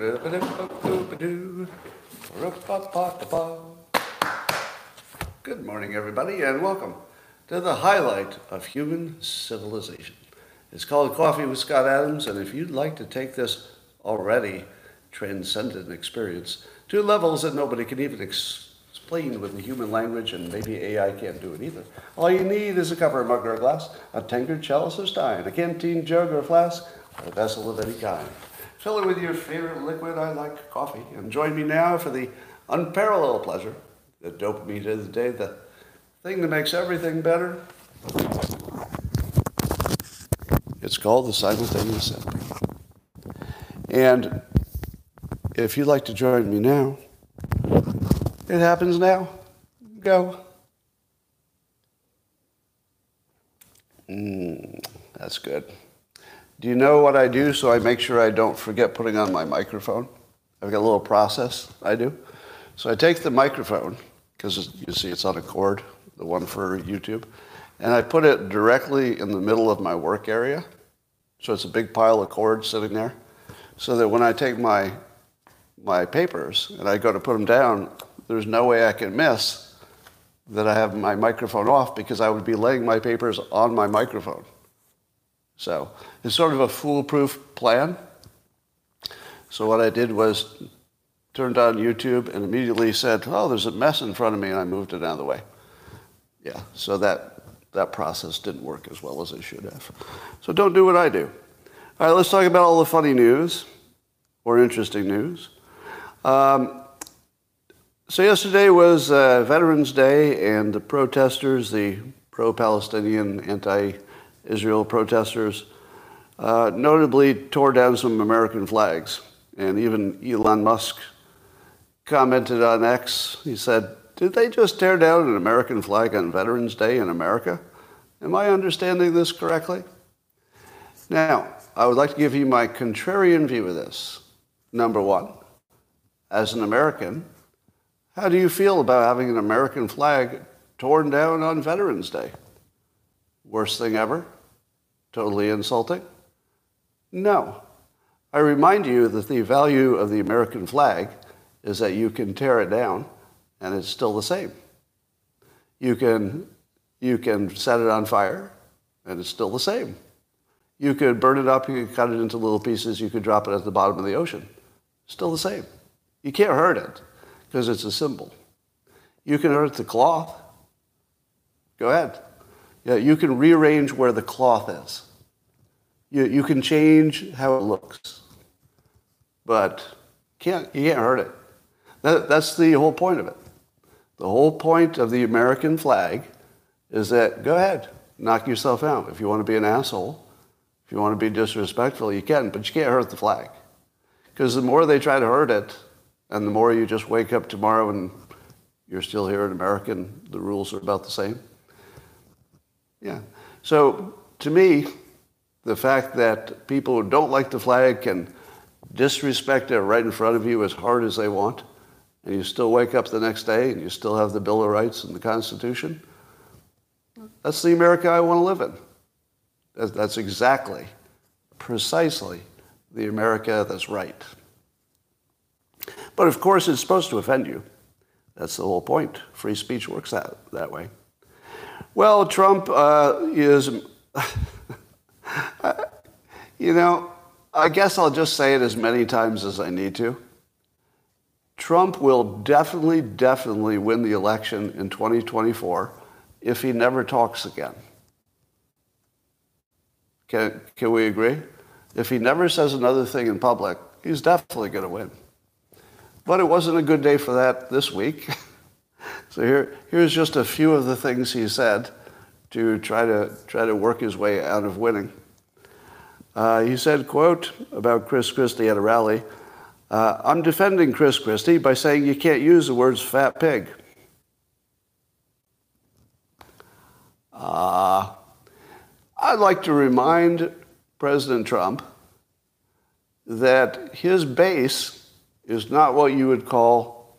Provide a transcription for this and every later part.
Good morning, everybody, and welcome to the highlight of human civilization. It's called Coffee with Scott Adams, and if you'd like to take this already transcendent experience to levels that nobody can even explain with the human language, and maybe AI can't do it either, all you need is a or a mug or a glass, a tankard, chalice or stein, a canteen, jug or flask, or a vessel of any kind. Fill it with your favorite liquid. I like coffee. And join me now for the unparalleled pleasure, the dopamine of the day, the thing that makes everything better. It's called the simultaneous sipping. And if you'd like to join me now, it happens now. Go. Mm, that's good. Do you know what I do so I make sure I don't forget putting on my microphone? I've got a little process I do. So I take the microphone, because you see it's on a cord, the one for YouTube, and I put it directly in the middle of my work area. So it's a big pile of cords sitting there. So that when I take my, my papers and I go to put them down, there's no way I can miss that I have my microphone off because I would be laying my papers on my microphone. So it's sort of a foolproof plan. So what I did was turned on YouTube and immediately said, "Oh, there's a mess in front of me," and I moved it out of the way. Yeah, so that that process didn't work as well as it should have. So don't do what I do. All right, let's talk about all the funny news or interesting news. Um, so yesterday was uh, Veterans Day, and the protesters, the pro-Palestinian, anti Israel protesters uh, notably tore down some American flags. And even Elon Musk commented on X. He said, Did they just tear down an American flag on Veterans Day in America? Am I understanding this correctly? Now, I would like to give you my contrarian view of this. Number one, as an American, how do you feel about having an American flag torn down on Veterans Day? Worst thing ever? Totally insulting? No. I remind you that the value of the American flag is that you can tear it down and it's still the same. You can, you can set it on fire and it's still the same. You could burn it up, you could cut it into little pieces, you could drop it at the bottom of the ocean. Still the same. You can't hurt it because it's a symbol. You can hurt the cloth. Go ahead. Yeah, you can rearrange where the cloth is. You, you can change how it looks. But can't, you can't hurt it. That, that's the whole point of it. The whole point of the American flag is that go ahead, knock yourself out. If you want to be an asshole, if you want to be disrespectful, you can, but you can't hurt the flag. Because the more they try to hurt it, and the more you just wake up tomorrow and you're still here in America and the rules are about the same, yeah. So to me, the fact that people who don't like the flag can disrespect it right in front of you as hard as they want, and you still wake up the next day and you still have the Bill of Rights and the Constitution, that's the America I want to live in. That's exactly, precisely the America that's right. But of course, it's supposed to offend you. That's the whole point. Free speech works that, that way. Well, Trump uh, is, you know, I guess I'll just say it as many times as I need to. Trump will definitely, definitely win the election in 2024 if he never talks again. Can, can we agree? If he never says another thing in public, he's definitely going to win. But it wasn't a good day for that this week. So here, here's just a few of the things he said to try to try to work his way out of winning. Uh, he said, quote, about Chris Christie at a rally, uh, I'm defending Chris Christie by saying you can't use the words fat pig. Uh, I'd like to remind President Trump that his base is not what you would call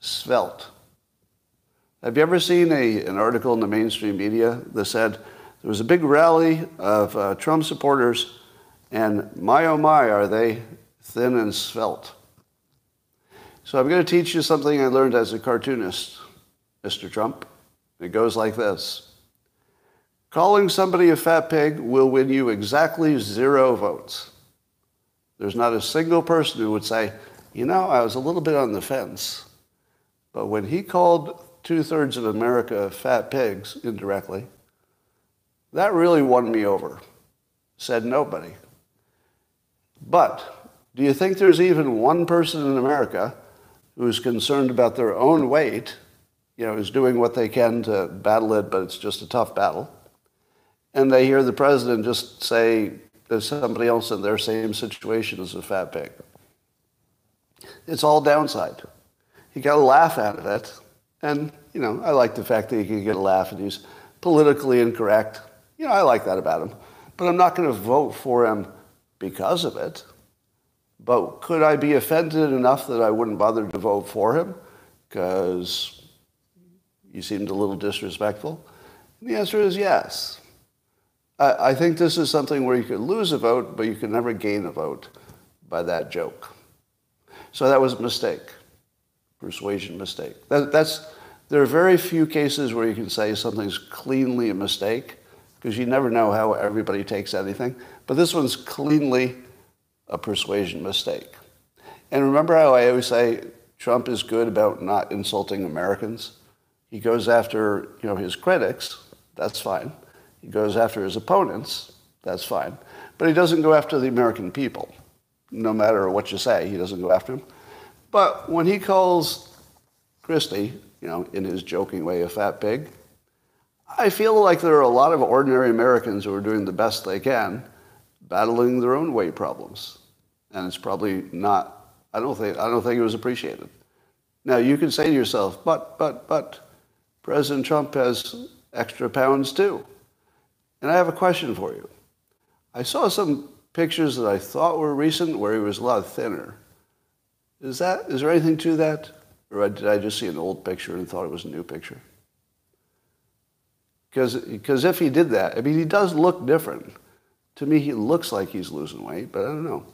svelte. Have you ever seen a, an article in the mainstream media that said there was a big rally of uh, Trump supporters, and my oh my, are they thin and svelte? So I'm going to teach you something I learned as a cartoonist, Mr. Trump. It goes like this. Calling somebody a fat pig will win you exactly zero votes. There's not a single person who would say, you know, I was a little bit on the fence. But when he called two thirds of America fat pigs indirectly, that really won me over. Said nobody. But do you think there's even one person in America who's concerned about their own weight, you know, is doing what they can to battle it, but it's just a tough battle? And they hear the president just say there's somebody else in their same situation as a fat pig. It's all downside. You got to laugh at it. And, you know, I like the fact that he can get a laugh and he's politically incorrect. You know, I like that about him. But I'm not going to vote for him because of it. But could I be offended enough that I wouldn't bother to vote for him because you seemed a little disrespectful? And the answer is yes. I, I think this is something where you could lose a vote, but you could never gain a vote by that joke. So that was a mistake, persuasion mistake. That, that's, there are very few cases where you can say something's cleanly a mistake because you never know how everybody takes anything. But this one's cleanly a persuasion mistake. And remember how I always say Trump is good about not insulting Americans? He goes after you know, his critics, that's fine. He goes after his opponents, that's fine. But he doesn't go after the American people. No matter what you say, he doesn't go after them. But when he calls Christie, you know, in his joking way, a fat pig, I feel like there are a lot of ordinary Americans who are doing the best they can, battling their own weight problems. And it's probably not, I don't think, I don't think it was appreciated. Now, you can say to yourself, but, but, but, President Trump has extra pounds too. And I have a question for you. I saw some pictures that I thought were recent where he was a lot thinner. Is that is there anything to that, or did I just see an old picture and thought it was a new picture? Because if he did that, I mean, he does look different. To me, he looks like he's losing weight, but I don't know.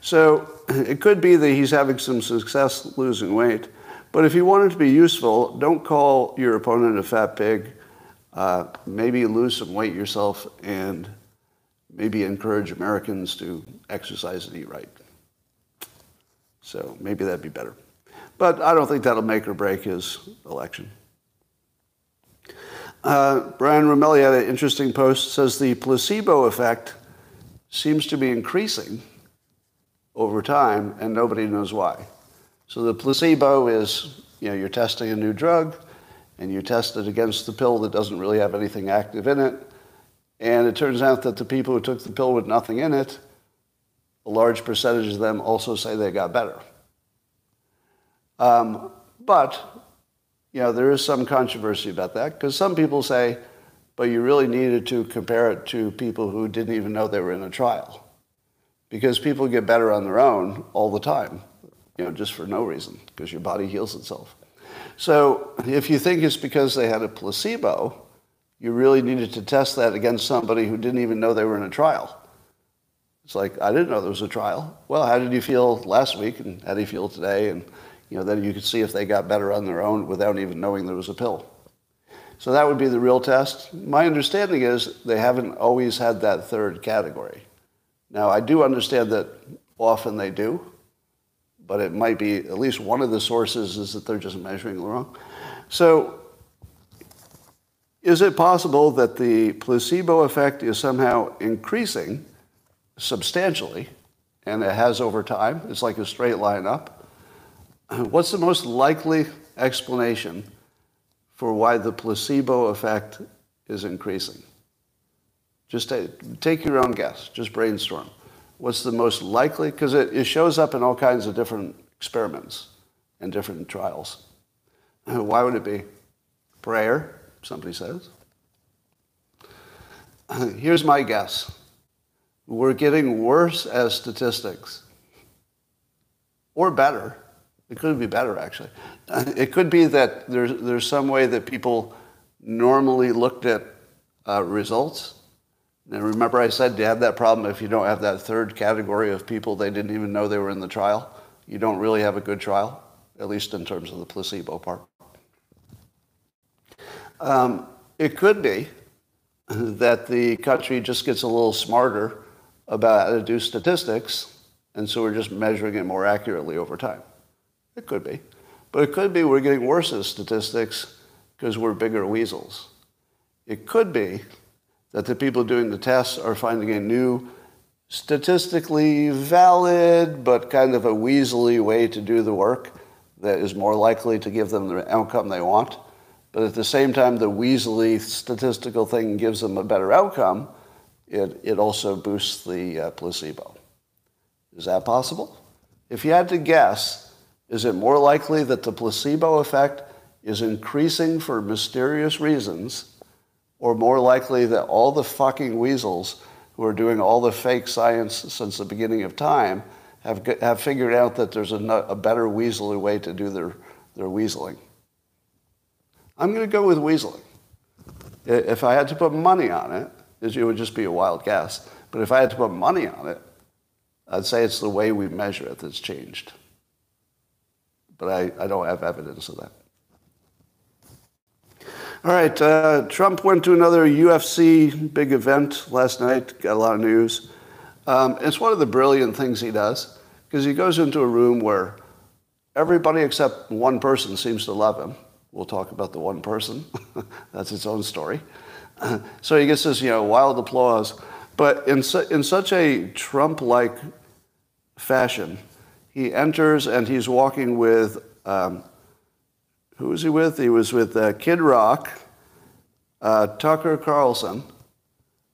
So it could be that he's having some success losing weight. But if you want it to be useful, don't call your opponent a fat pig uh, maybe lose some weight yourself and maybe encourage Americans to exercise and eat right. So maybe that'd be better. But I don't think that'll make or break his election. Uh, Brian Roemmele had an interesting post. Says the placebo effect seems to be increasing over time, and nobody knows why. So the placebo is, you know, you're testing a new drug and you test it against the pill that doesn't really have anything active in it. And it turns out that the people who took the pill with nothing in it, a large percentage of them also say they got better. Um, but, you know, there is some controversy about that because some people say, but you really needed to compare it to people who didn't even know they were in a trial. Because people get better on their own all the time, you know, just for no reason, because your body heals itself. So if you think it's because they had a placebo, you really needed to test that against somebody who didn't even know they were in a trial. It's like, I didn't know there was a trial. Well, how did you feel last week and how do you feel today? And you know, then you could see if they got better on their own without even knowing there was a pill. So that would be the real test. My understanding is they haven't always had that third category. Now, I do understand that often they do, but it might be at least one of the sources is that they're just measuring wrong. So is it possible that the placebo effect is somehow increasing substantially, and it has over time? It's like a straight line up. What's the most likely explanation for why the placebo effect is increasing? Just take, your own guess. Just brainstorm what's the most likely? Because it, it shows up in all kinds of different experiments and different trials. Why would it be? Prayer, somebody says. Here's my guess. We're getting worse as statistics. Or better. It could be better, actually. It could be that there's, there's some way that people normally looked at uh, results and remember I said you have that problem if you don't have that third category of people they didn't even know they were in the trial. You don't really have a good trial. at least in terms of the placebo part. Um, it could be that the country just gets a little smarter about how to do statistics, and so we're just measuring it more accurately over time. It could be. But it could be we're getting worse at statistics because we're bigger weasels. It could be that the people doing the tests are finding a new statistically valid but kind of a weaselly way to do the work that is more likely to give them the outcome they want. But at the same time, the weaselly statistical thing gives them a better outcome, it, it also boosts the uh, placebo. Is that possible? If you had to guess, is it more likely that the placebo effect is increasing for mysterious reasons, or more likely that all the fucking weasels who are doing all the fake science since the beginning of time have, have figured out that there's a, a better weaselly way to do their, their weaseling. I'm going to go with weaseling. If I had to put money on it, it would just be a wild guess. But if I had to put money on it, I'd say it's the way we measure it that's changed. But I, I don't have evidence of that. All right, uh, Trump went to another UFC big event last night, got a lot of news. Um, it's one of the brilliant things he does, because he goes into a room where everybody except one person seems to love him. We'll talk about the one person. That's its own story. so he gets this, you know, wild applause. But in, su- in such a Trump-like fashion, he enters and he's walking with um, who was he with? He was with uh, Kid Rock, uh, Tucker Carlson,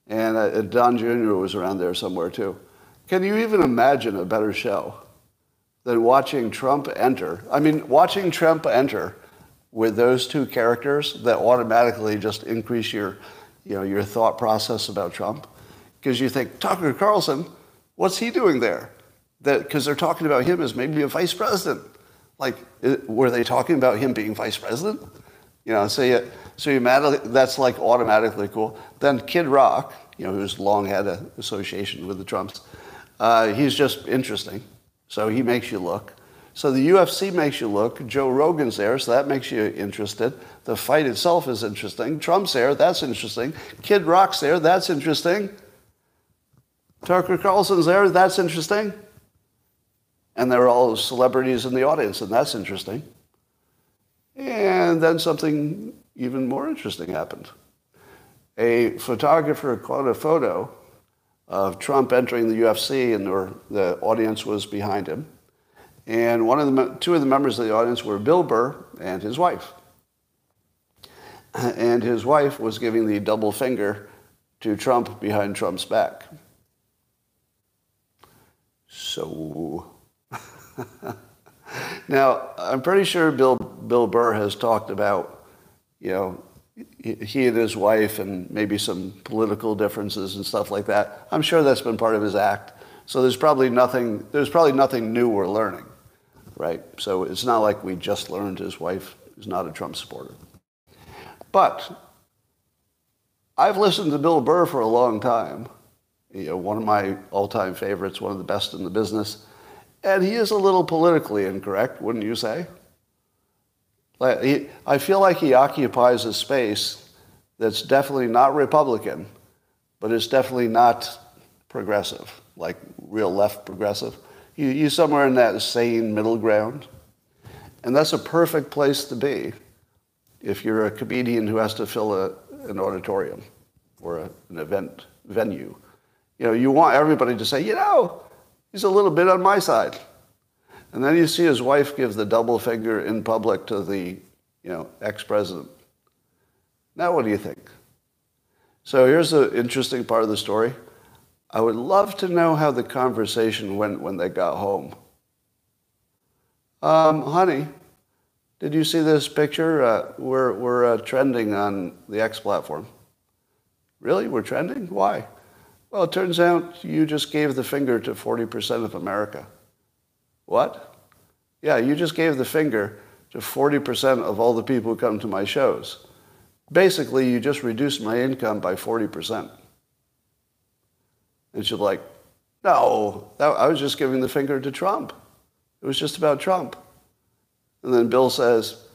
and uh, Don Jr. was around there somewhere too. Can you even imagine a better show than watching Trump enter? I mean, watching Trump enter with those two characters that automatically just increase your, you know, your thought process about Trump. Because you think, Tucker Carlson, what's he doing there? Because they're talking about him as maybe a vice president. Like, were they talking about him being vice president? You know, so you, so you that's like automatically cool. Then Kid Rock, you know, who's long had an association with the Trumps, uh, he's just interesting. So he makes you look. So the UFC makes you look. Joe Rogan's there, so that makes you interested. The fight itself is interesting. Trump's there, that's interesting. Kid Rock's there, that's interesting. Tucker Carlson's there, that's interesting. And there are all celebrities in the audience, and that's interesting. And then something even more interesting happened. A photographer caught a photo of Trump entering the UFC, and the audience was behind him. And one of the, two of the members of the audience were Bill Burr and his wife. And his wife was giving the double finger to Trump behind Trump's back. So now, I'm pretty sure Bill, Bill Burr has talked about, you know, he and his wife and maybe some political differences and stuff like that. I'm sure that's been part of his act. So there's probably nothing, there's probably nothing new we're learning, right? So it's not like we just learned his wife is not a Trump supporter. But I've listened to Bill Burr for a long time. You know, one of my all-time favorites, one of the best in the business. And he is a little politically incorrect, wouldn't you say? Like, I feel like he occupies a space that's definitely not Republican, but it's definitely not progressive, like real left progressive. He's somewhere in that sane middle ground. And that's a perfect place to be if you're a comedian who has to fill a, an auditorium or a, an event venue. You know, you want everybody to say, you know, He's a little bit on my side. And then you see his wife give the double finger in public to the, you know, ex-president. Now what do you think? So here's the interesting part of the story. I would love to know how the conversation went when they got home. Um, honey, did you see this picture? Uh, we're we're uh, trending on the X platform. Really? We're trending? Why? Well, it turns out you just gave the finger to 40% of America. What? Yeah, you just gave the finger to 40% of all the people who come to my shows. Basically, you just reduced my income by 40%. And she's like, no, that, I was just giving the finger to Trump. It was just about Trump. And then Bill says,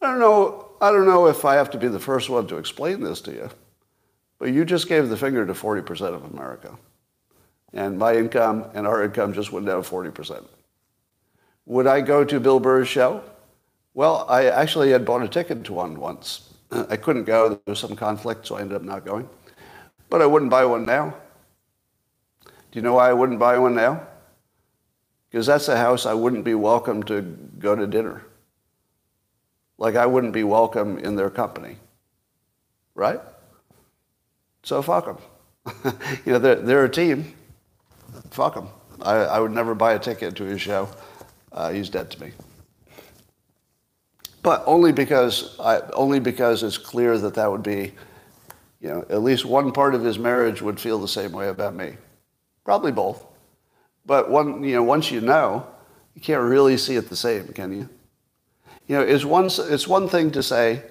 I don't know, I don't know if I have to be the first one to explain this to you, but you just gave the finger to 40% of America. And my income and our income just went down 40%. Would I go to Bill Burr's show? Well, I actually had bought a ticket to one once. I couldn't go. There was some conflict, so I ended up not going. But I wouldn't buy one now. Do you know why I wouldn't buy one now? Because that's a house I wouldn't be welcome to go to dinner. Like I wouldn't be welcome in their company. Right? So fuck them. you know, they're, they're a team. Fuck them. I, I would never buy a ticket to his show. Uh, he's dead to me. But only because, I, only because it's clear that that would be, you know, at least one part of his marriage would feel the same way about me. Probably both. But one, you know, once you know, you can't really see it the same, can you? You know, it's one, it's one thing to say,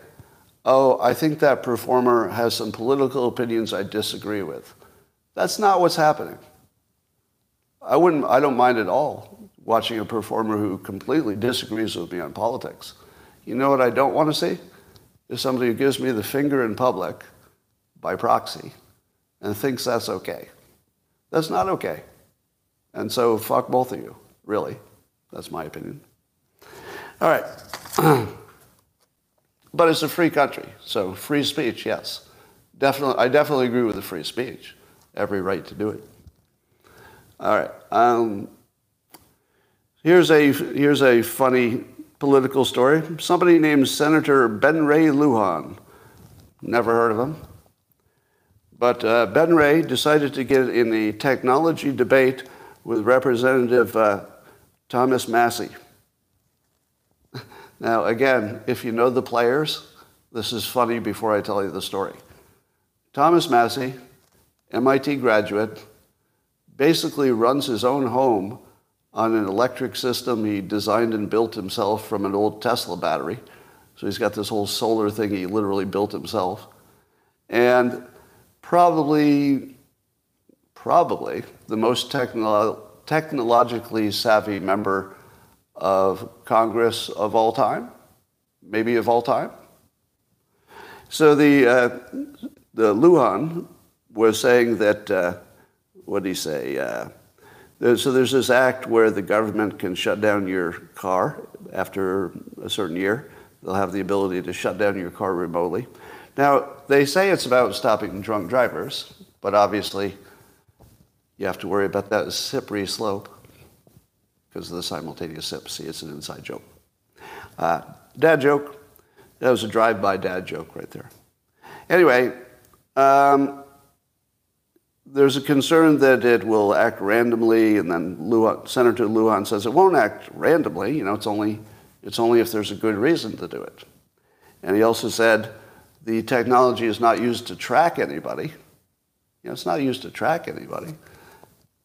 oh, I think that performer has some political opinions I disagree with. That's not what's happening. I wouldn't, I don't mind at all watching a performer who completely disagrees with me on politics. You know what I don't want to see? Is somebody who gives me the finger in public by proxy and thinks that's okay. That's not okay. And so fuck both of you, really. That's my opinion. All right. but it's a free country, so free speech, yes. Definitely, I definitely agree with the free speech. Every right to do it. All right. Um, here's a here's a funny political story. Somebody named Senator Ben Ray Lujan. Never heard of him. But uh, Ben Ray decided to get in the technology debate with Representative uh, Thomas Massie. Now, again, if you know the players, this is funny before I tell you the story. Thomas Massie, MIT graduate, basically runs his own home on an electric system he designed and built himself from an old Tesla battery. So he's got this whole solar thing he literally built himself. And probably, probably the most technolo- technologically savvy member of Congress of all time, maybe of all time. So the, uh, the Lujan was saying that, uh, what did he say? Uh, so there's this act where the government can shut down your car after a certain year. They'll have the ability to shut down your car remotely. Now, they say it's about stopping drunk drivers, but obviously you have to worry about that slippery slope because of the simultaneous sip. See, it's an inside joke. Uh, dad joke. That was a drive-by dad joke right there. Anyway, um, there's a concern that it will act randomly, and then Senator Lujan says it won't act randomly. You know, it's only, it's only if there's a good reason to do it. And he also said the technology is not used to track anybody. You know, it's not used to track anybody.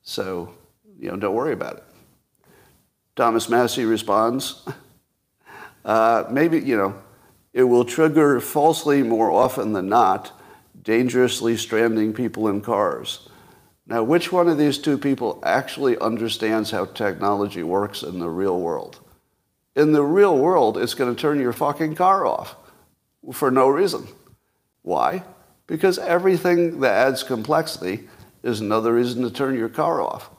So, you know, don't worry about it. Thomas Massie responds, uh, maybe, you know, it will trigger falsely more often than not dangerously stranding people in cars. Now, which one of these two people actually understands how technology works in the real world? In the real world, it's going to turn your fucking car off for no reason. Why? Because everything that adds complexity is another reason to turn your car off.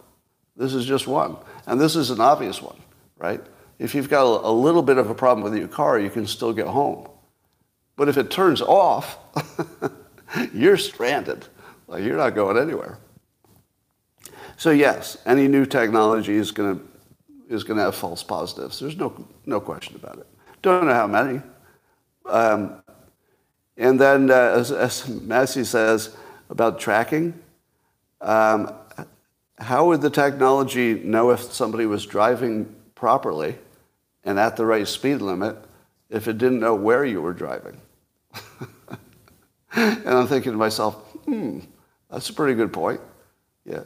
This is just one. And this is an obvious one, right? If you've got a, little bit of a problem with your car, you can still get home. But if it turns off, you're stranded. Like you're not going anywhere. So yes, any new technology is going to is going to have false positives. There's no no question about it. Don't know how many. Um, and then, uh, as, as Massie says about tracking, um, how would the technology know if somebody was driving properly and at the right speed limit if it didn't know where you were driving? and I'm thinking to myself, hmm, that's a pretty good point. Yeah,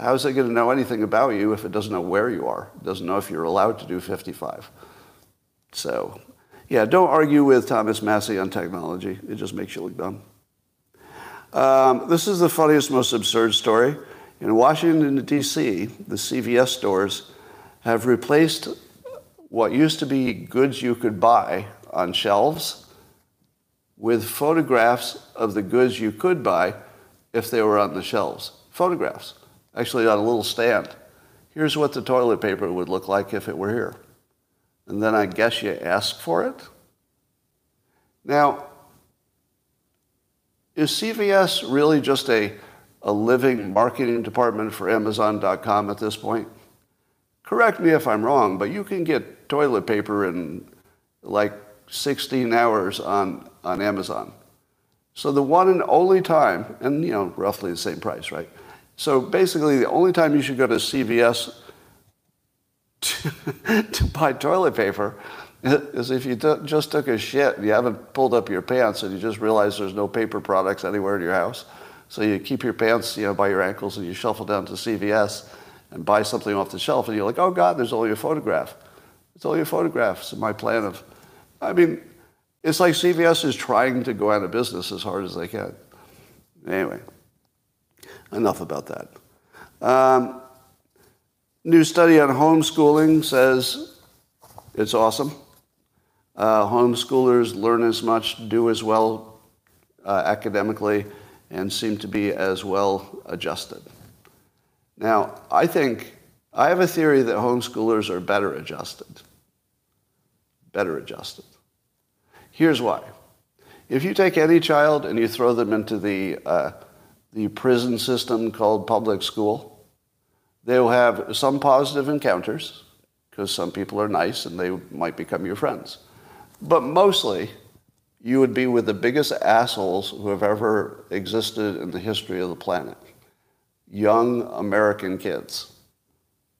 how is it going to know anything about you if it doesn't know where you are? It doesn't know if you're allowed to do 55. So, yeah, don't argue with Thomas Massie on technology. It just makes you look dumb. Um, this is the funniest, most absurd story. In Washington, D.C., the CVS stores have replaced what used to be goods you could buy on shelves with photographs of the goods you could buy if they were on the shelves. Photographs, actually on a little stand. Here's what the toilet paper would look like if it were here. And then I guess you ask for it. Now, is CVS really just a, a living marketing department for Amazon.com at this point? Correct me if I'm wrong, but you can get toilet paper in like 16 hours on, on Amazon. So the one and only time, and you know, roughly the same price, right? So basically, the only time you should go to CVS to, to buy toilet paper is if you t- just took a shit and you haven't pulled up your pants and you just realize there's no paper products anywhere in your house. So you keep your pants, you know, by your ankles and you shuffle down to CVS and buy something off the shelf and you're like, oh God, there's only a photograph. It's only a photograph. So my plan of, I mean, it's like CVS is trying to go out of business as hard as they can. Anyway, enough about that. Um, new study on homeschooling says it's awesome. Uh, homeschoolers learn as much, do as well uh, academically, and seem to be as well adjusted. Now, I think, I have a theory that homeschoolers are better adjusted. Better adjusted. Here's why. If you take any child and you throw them into the, uh, the prison system called public school, they will have some positive encounters because some people are nice and they might become your friends. But mostly, you would be with the biggest assholes who have ever existed in the history of the planet. Young American kids,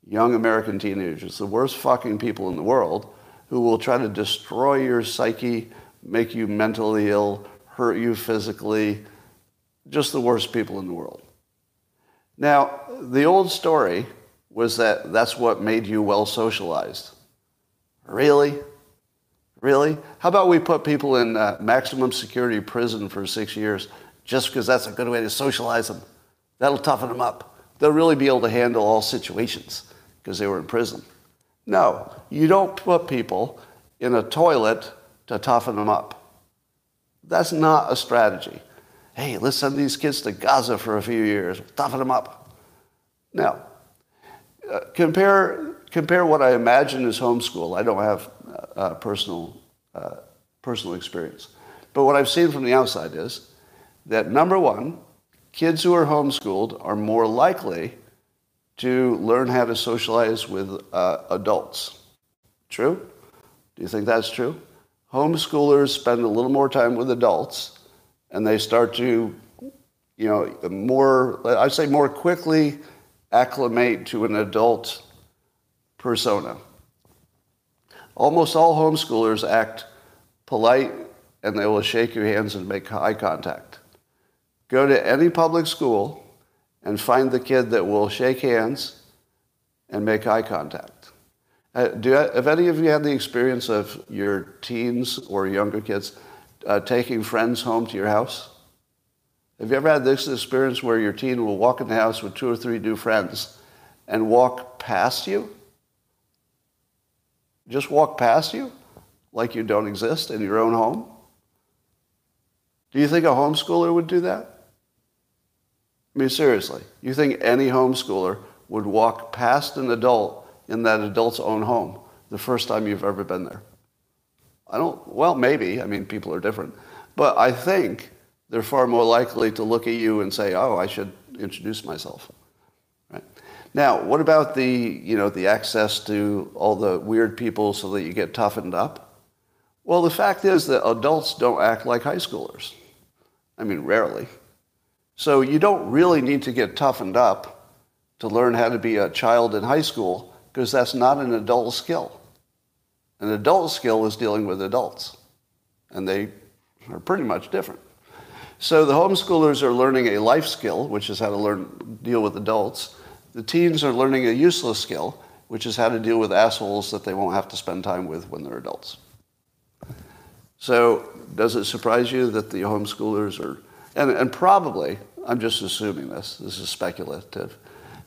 young American teenagers, the worst fucking people in the world, who will try to destroy your psyche, make you mentally ill, hurt you physically, just the worst people in the world. Now, the old story was that that's what made you well socialized. Really? Really? How about we put people in uh, maximum security prison for six years just because that's a good way to socialize them? That'll toughen them up. They'll really be able to handle all situations because they were in prison. No, you don't put people in a toilet to toughen them up. That's not a strategy. Hey, let's send these kids to Gaza for a few years, toughen them up. Now, uh, compare, compare what I imagine is homeschool. I don't have uh, personal, uh, personal experience. But what I've seen from the outside is that number one, kids who are homeschooled are more likely to learn how to socialize with uh, adults. True? Do you think that's true? Homeschoolers spend a little more time with adults and they start to, you know, more, I say more quickly acclimate to an adult persona. Almost all homeschoolers act polite and they will shake your hands and make eye contact. Go to any public school and find the kid that will shake hands and make eye contact. Uh, do have any of you had the experience of your teens or younger kids uh, taking friends home to your house? Have you ever had this experience where your teen will walk in the house with two or three new friends and walk past you? just walk past you like you don't exist in your own home? Do you think a homeschooler would do that? I mean, seriously, you think any homeschooler would walk past an adult in that adult's own home the first time you've ever been there? I don't, well, maybe. I mean, people are different. But I think they're far more likely to look at you and say, oh, I should introduce myself. Right? Now, what about the, you know, the access to all the weird people so that you get toughened up? Well, the fact is that adults don't act like high schoolers. I mean, rarely. So you don't really need to get toughened up to learn how to be a child in high school because that's not an adult skill. An adult skill is dealing with adults, and they are pretty much different. So the homeschoolers are learning a life skill, which is how to learn deal with adults, the teens are learning a useless skill, which is how to deal with assholes that they won't have to spend time with when they're adults. So does it surprise you that the homeschoolers are, and, and probably, I'm just assuming this, this is speculative,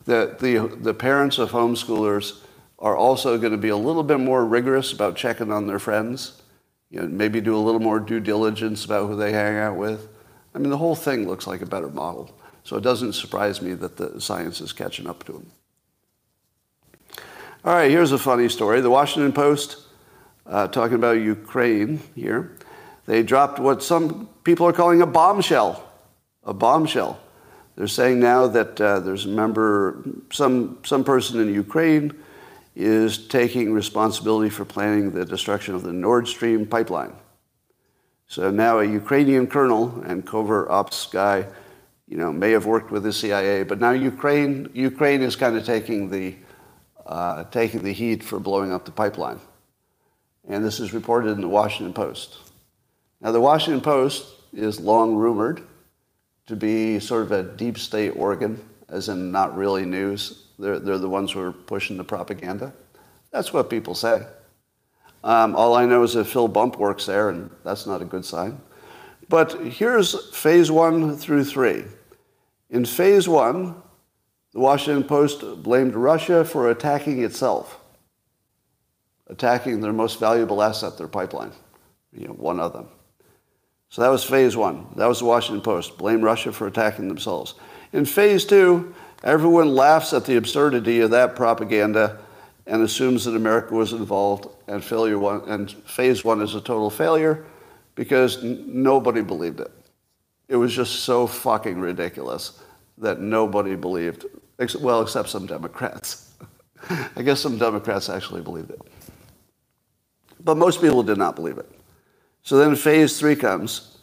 that the, the parents of homeschoolers are also going to be a little bit more rigorous about checking on their friends. You know, maybe do a little more due diligence about who they hang out with. I mean, the whole thing looks like a better model. So it doesn't surprise me that the science is catching up to them. All right, here's a funny story. The Washington Post, uh, talking about Ukraine here, they dropped what some people are calling a bombshell. A bombshell. They're saying now that uh, there's a member, some, some person in Ukraine is taking responsibility for planning the destruction of the Nord Stream pipeline. So now a Ukrainian colonel and covert ops guy, you know, may have worked with the CIA, but now Ukraine, Ukraine is kind of taking the, uh, taking the heat for blowing up the pipeline. And this is reported in the Washington Post. Now, the Washington Post is long rumored to be sort of a deep state organ, as in not really news. They're, they're the ones who are pushing the propaganda. That's what people say. Um, all I know is that Phil Bump works there, and that's not a good sign. But here's phase one through three. In phase one, the Washington Post blamed Russia for attacking itself, attacking their most valuable asset, their pipeline, you know, one of them. So that was phase one. That was the Washington Post. Blame Russia for attacking themselves. In phase two, everyone laughs at the absurdity of that propaganda and assumes that America was involved, and failure one, and phase one is a total failure because n- nobody believed it. It was just so fucking ridiculous that nobody believed, ex- well, except some Democrats. I guess some Democrats actually believed it. But most people did not believe it. So then phase three comes,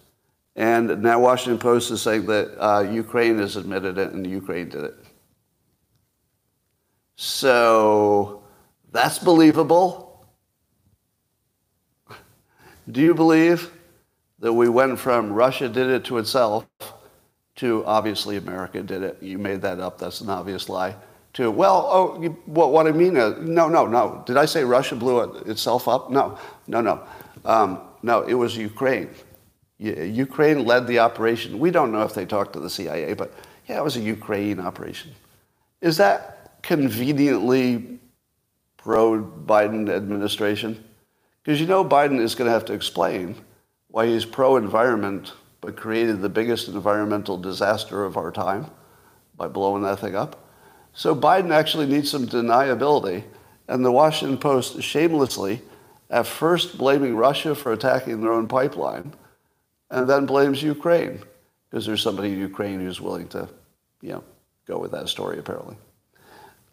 and now Washington Post is saying that uh, Ukraine has admitted it and Ukraine did it. So that's believable. Do you believe that we went from Russia did it to itself to obviously America did it? You made that up. That's an obvious lie. To, well, oh, you, what, what I mean is, no, no, no. Did I say Russia blew it, itself up? No, no, no. Um, no, it was Ukraine. Ukraine led the operation. We don't know if they talked to the CIA, but yeah, it was a Ukraine operation. Is that conveniently pro Biden administration? Because you know Biden is going to have to explain why he's pro environment but created the biggest environmental disaster of our time by blowing that thing up. So Biden actually needs some deniability. And the Washington Post shamelessly, at first blaming Russia for attacking their own pipeline, and then blames Ukraine because there's somebody in Ukraine who's willing to, you know, go with that story apparently.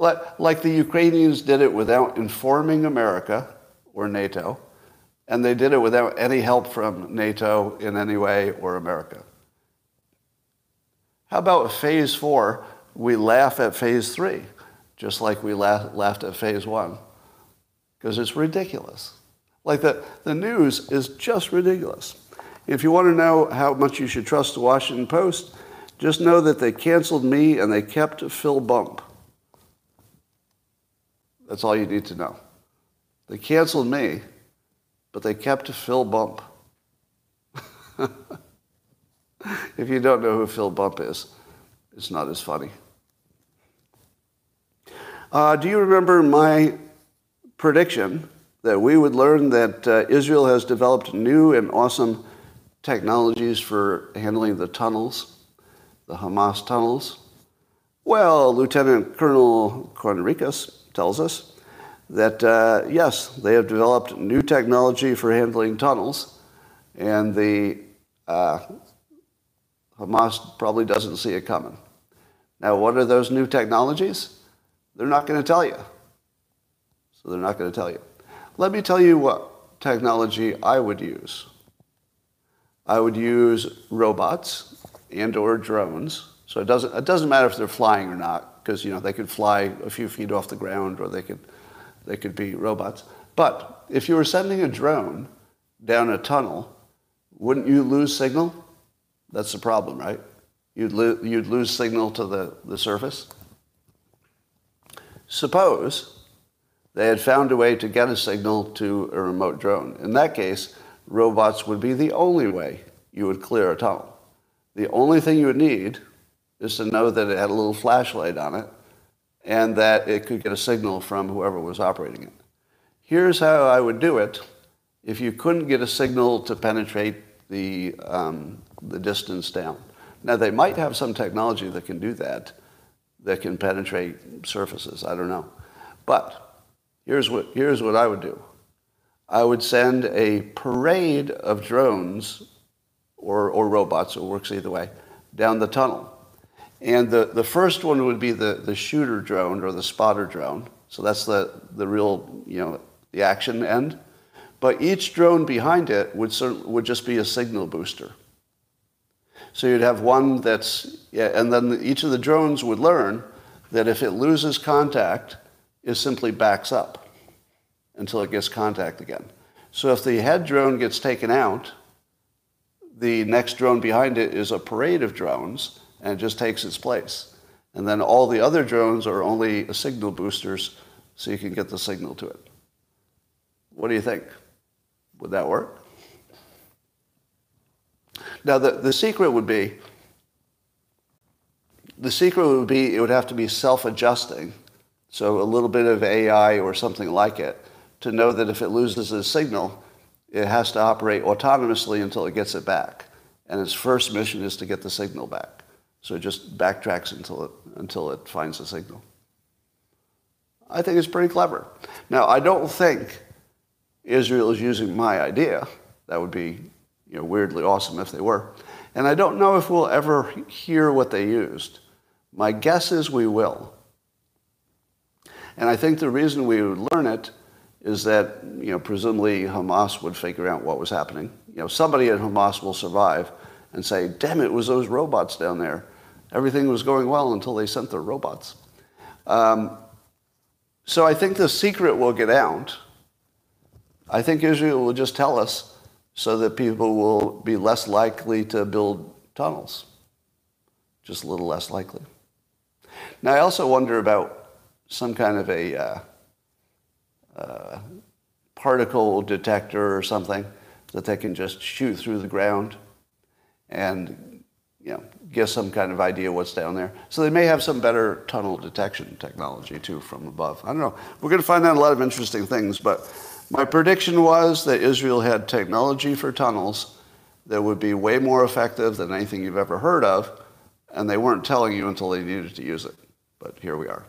Like the Ukrainians did it without informing America or NATO, and they did it without any help from NATO in any way or America. How about phase four? We laugh at phase three, just like we laughed at phase one, because it's ridiculous. Like the, the news is just ridiculous. If you want to know how much you should trust the Washington Post, just know that they canceled me and they kept Phil Bump. That's all you need to know. They canceled me, but they kept Phil Bump. if you don't know who Phil Bump is, it's not as funny. Uh, do you remember my prediction that we would learn that uh, Israel has developed new and awesome technologies for handling the tunnels, the Hamas tunnels? Well, Lieutenant Colonel Conricus tells us that uh, yes, they have developed new technology for handling tunnels, and the uh, Hamas probably doesn't see it coming. Now, what are those new technologies? They're not going to tell you. So they're not going to tell you. Let me tell you what technology I would use. I would use robots and or drones. So it doesn't, it doesn't matter if they're flying or not because you know they could fly a few feet off the ground or they could they could be robots. But if you were sending a drone down a tunnel, wouldn't you lose signal? That's the problem, right? You'd, lo- you'd lose signal to the, the surface. Suppose they had found a way to get a signal to a remote drone. In that case, robots would be the only way you would clear a tunnel. The only thing you would need is to know that it had a little flashlight on it and that it could get a signal from whoever was operating it. Here's how I would do it if you couldn't get a signal to penetrate the, um, the distance down. Now, they might have some technology that can do that, that can penetrate surfaces. I don't know. But here's what, here's what I would do I would send a parade of drones or, or robots, it works either way, down the tunnel. And the, the first one would be the, the shooter drone or the spotter drone. So that's the, the real, you know, the action end. But each drone behind it would, would just be a signal booster. So you'd have one that's, yeah, and then each of the drones would learn that if it loses contact, it simply backs up until it gets contact again. So if the head drone gets taken out, the next drone behind it is a parade of drones and just takes its place. And then all the other drones are only signal boosters so you can get the signal to it. What do you think? Would that work? Now, the, the secret would be the secret would be it would have to be self adjusting. So, a little bit of AI or something like it to know that if it loses a signal, it has to operate autonomously until it gets it back. And its first mission is to get the signal back. So it just backtracks until it, until it finds the signal. I think it's pretty clever. Now, I don't think Israel is using my idea. That would be you know, weirdly awesome if they were. And I don't know if we'll ever hear what they used. My guess is we will. And I think the reason we would learn it is that, you know, presumably Hamas would figure out what was happening. You know, somebody at Hamas will survive and say, damn it was those robots down there. Everything was going well until they sent their robots. Um, so I think the secret will get out. I think Israel will just tell us so that people will be less likely to build tunnels. Just a little less likely. Now, I also wonder about some kind of a uh, uh, particle detector or something that they can just shoot through the ground and you know, get some kind of idea what's down there. So they may have some better tunnel detection technology too from above. I don't know. We're going to find out a lot of interesting things, but my prediction was that Israel had technology for tunnels that would be way more effective than anything you've ever heard of, and they weren't telling you until they needed to use it. But here we are.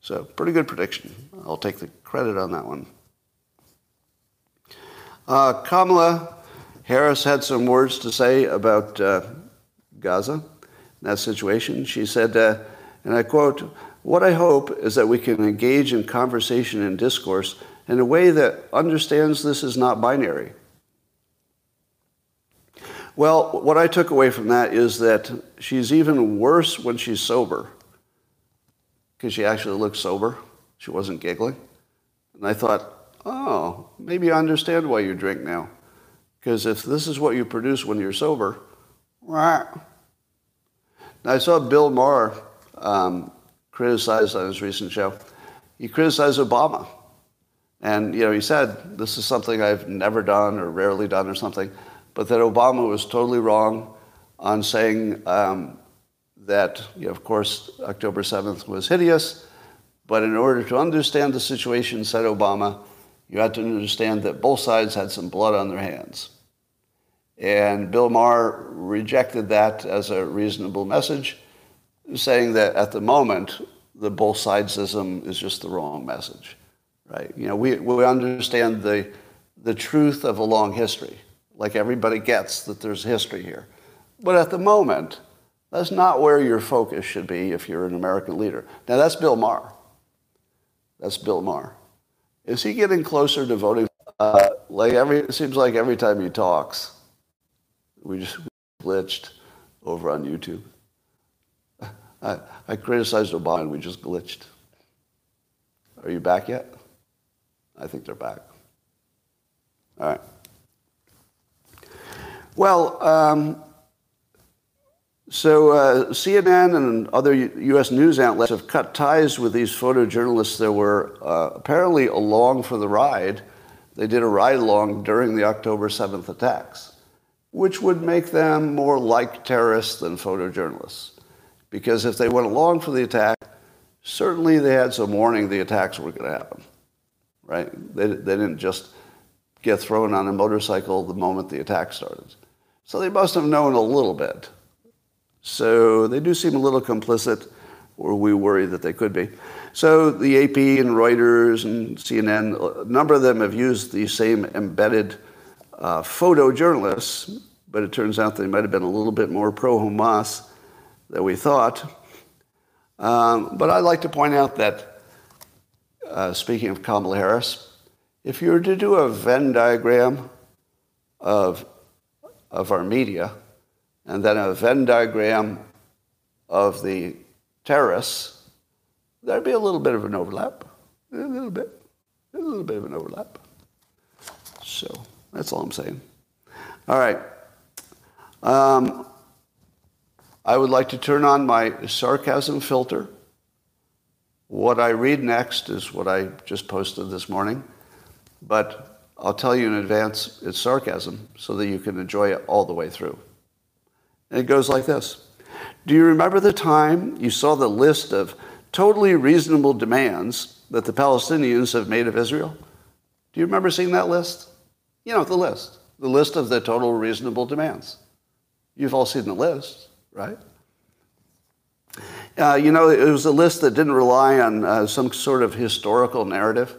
So, pretty good prediction. I'll take the credit on that one. Uh, Kamala Harris had some words to say about uh, Gaza, in that situation. She said, uh, and I quote, What I hope is that we can engage in conversation and discourse in a way that understands this is not binary. Well, what I took away from that is that she's even worse when she's sober because she actually looked sober. She wasn't giggling. And I thought, oh, maybe I understand why you drink now. Because if this is what you produce when you're sober, rah. Now, I saw Bill Maher um, criticized on his recent show. He criticized Obama. And, you know, he said, this is something I've never done or rarely done or something, but that Obama was totally wrong on saying um, that, you know, of course, October 7th was hideous, but in order to understand the situation, said Obama, you had to understand that both sides had some blood on their hands. And Bill Maher rejected that as a reasonable message, saying that at the moment, the both sidesism is just the wrong message, right? You know, we, we understand the, the truth of a long history, like everybody gets that there's history here. But at the moment, that's not where your focus should be if you're an American leader. Now, that's Bill Maher. That's Bill Maher. Is he getting closer to voting? Uh, like every, it seems like every time he talks, we just glitched over on YouTube. I, I criticized Obama and we just glitched. Are you back yet? I think they're back. All right. Well, um, so uh, CNN and other U.S. news outlets have cut ties with these photojournalists that were uh, apparently along for the ride. They did a ride along during the October 7th attacks, which would make them more like terrorists than photojournalists. Because if they went along for the attack, certainly they had some warning the attacks were going to happen, right? They, they didn't just get thrown on a motorcycle the moment the attack started. So they must have known a little bit. So they do seem a little complicit, or we worry that they could be. So the AP and Reuters and CNN, a number of them have used the same embedded uh, photojournalists, but it turns out they might have been a little bit more pro Hamas than we thought. Um, but I'd like to point out that, uh, speaking of Kamala Harris, if you were to do a Venn diagram of, of our media, and then a Venn diagram of the terrorists, there'd be a little bit of an overlap. A little bit. A little bit of an overlap. So that's all I'm saying. All right. Um, I would like to turn on my sarcasm filter. What I read next is what I just posted this morning, but I'll tell you in advance it's sarcasm so that you can enjoy it all the way through. And it goes like this Do you remember the time you saw the list of totally reasonable demands that the Palestinians have made of Israel? Do you remember seeing that list? You know, the list, the list of the total reasonable demands. You've all seen the list, right? Uh, you know, it was a list that didn't rely on uh, some sort of historical narrative.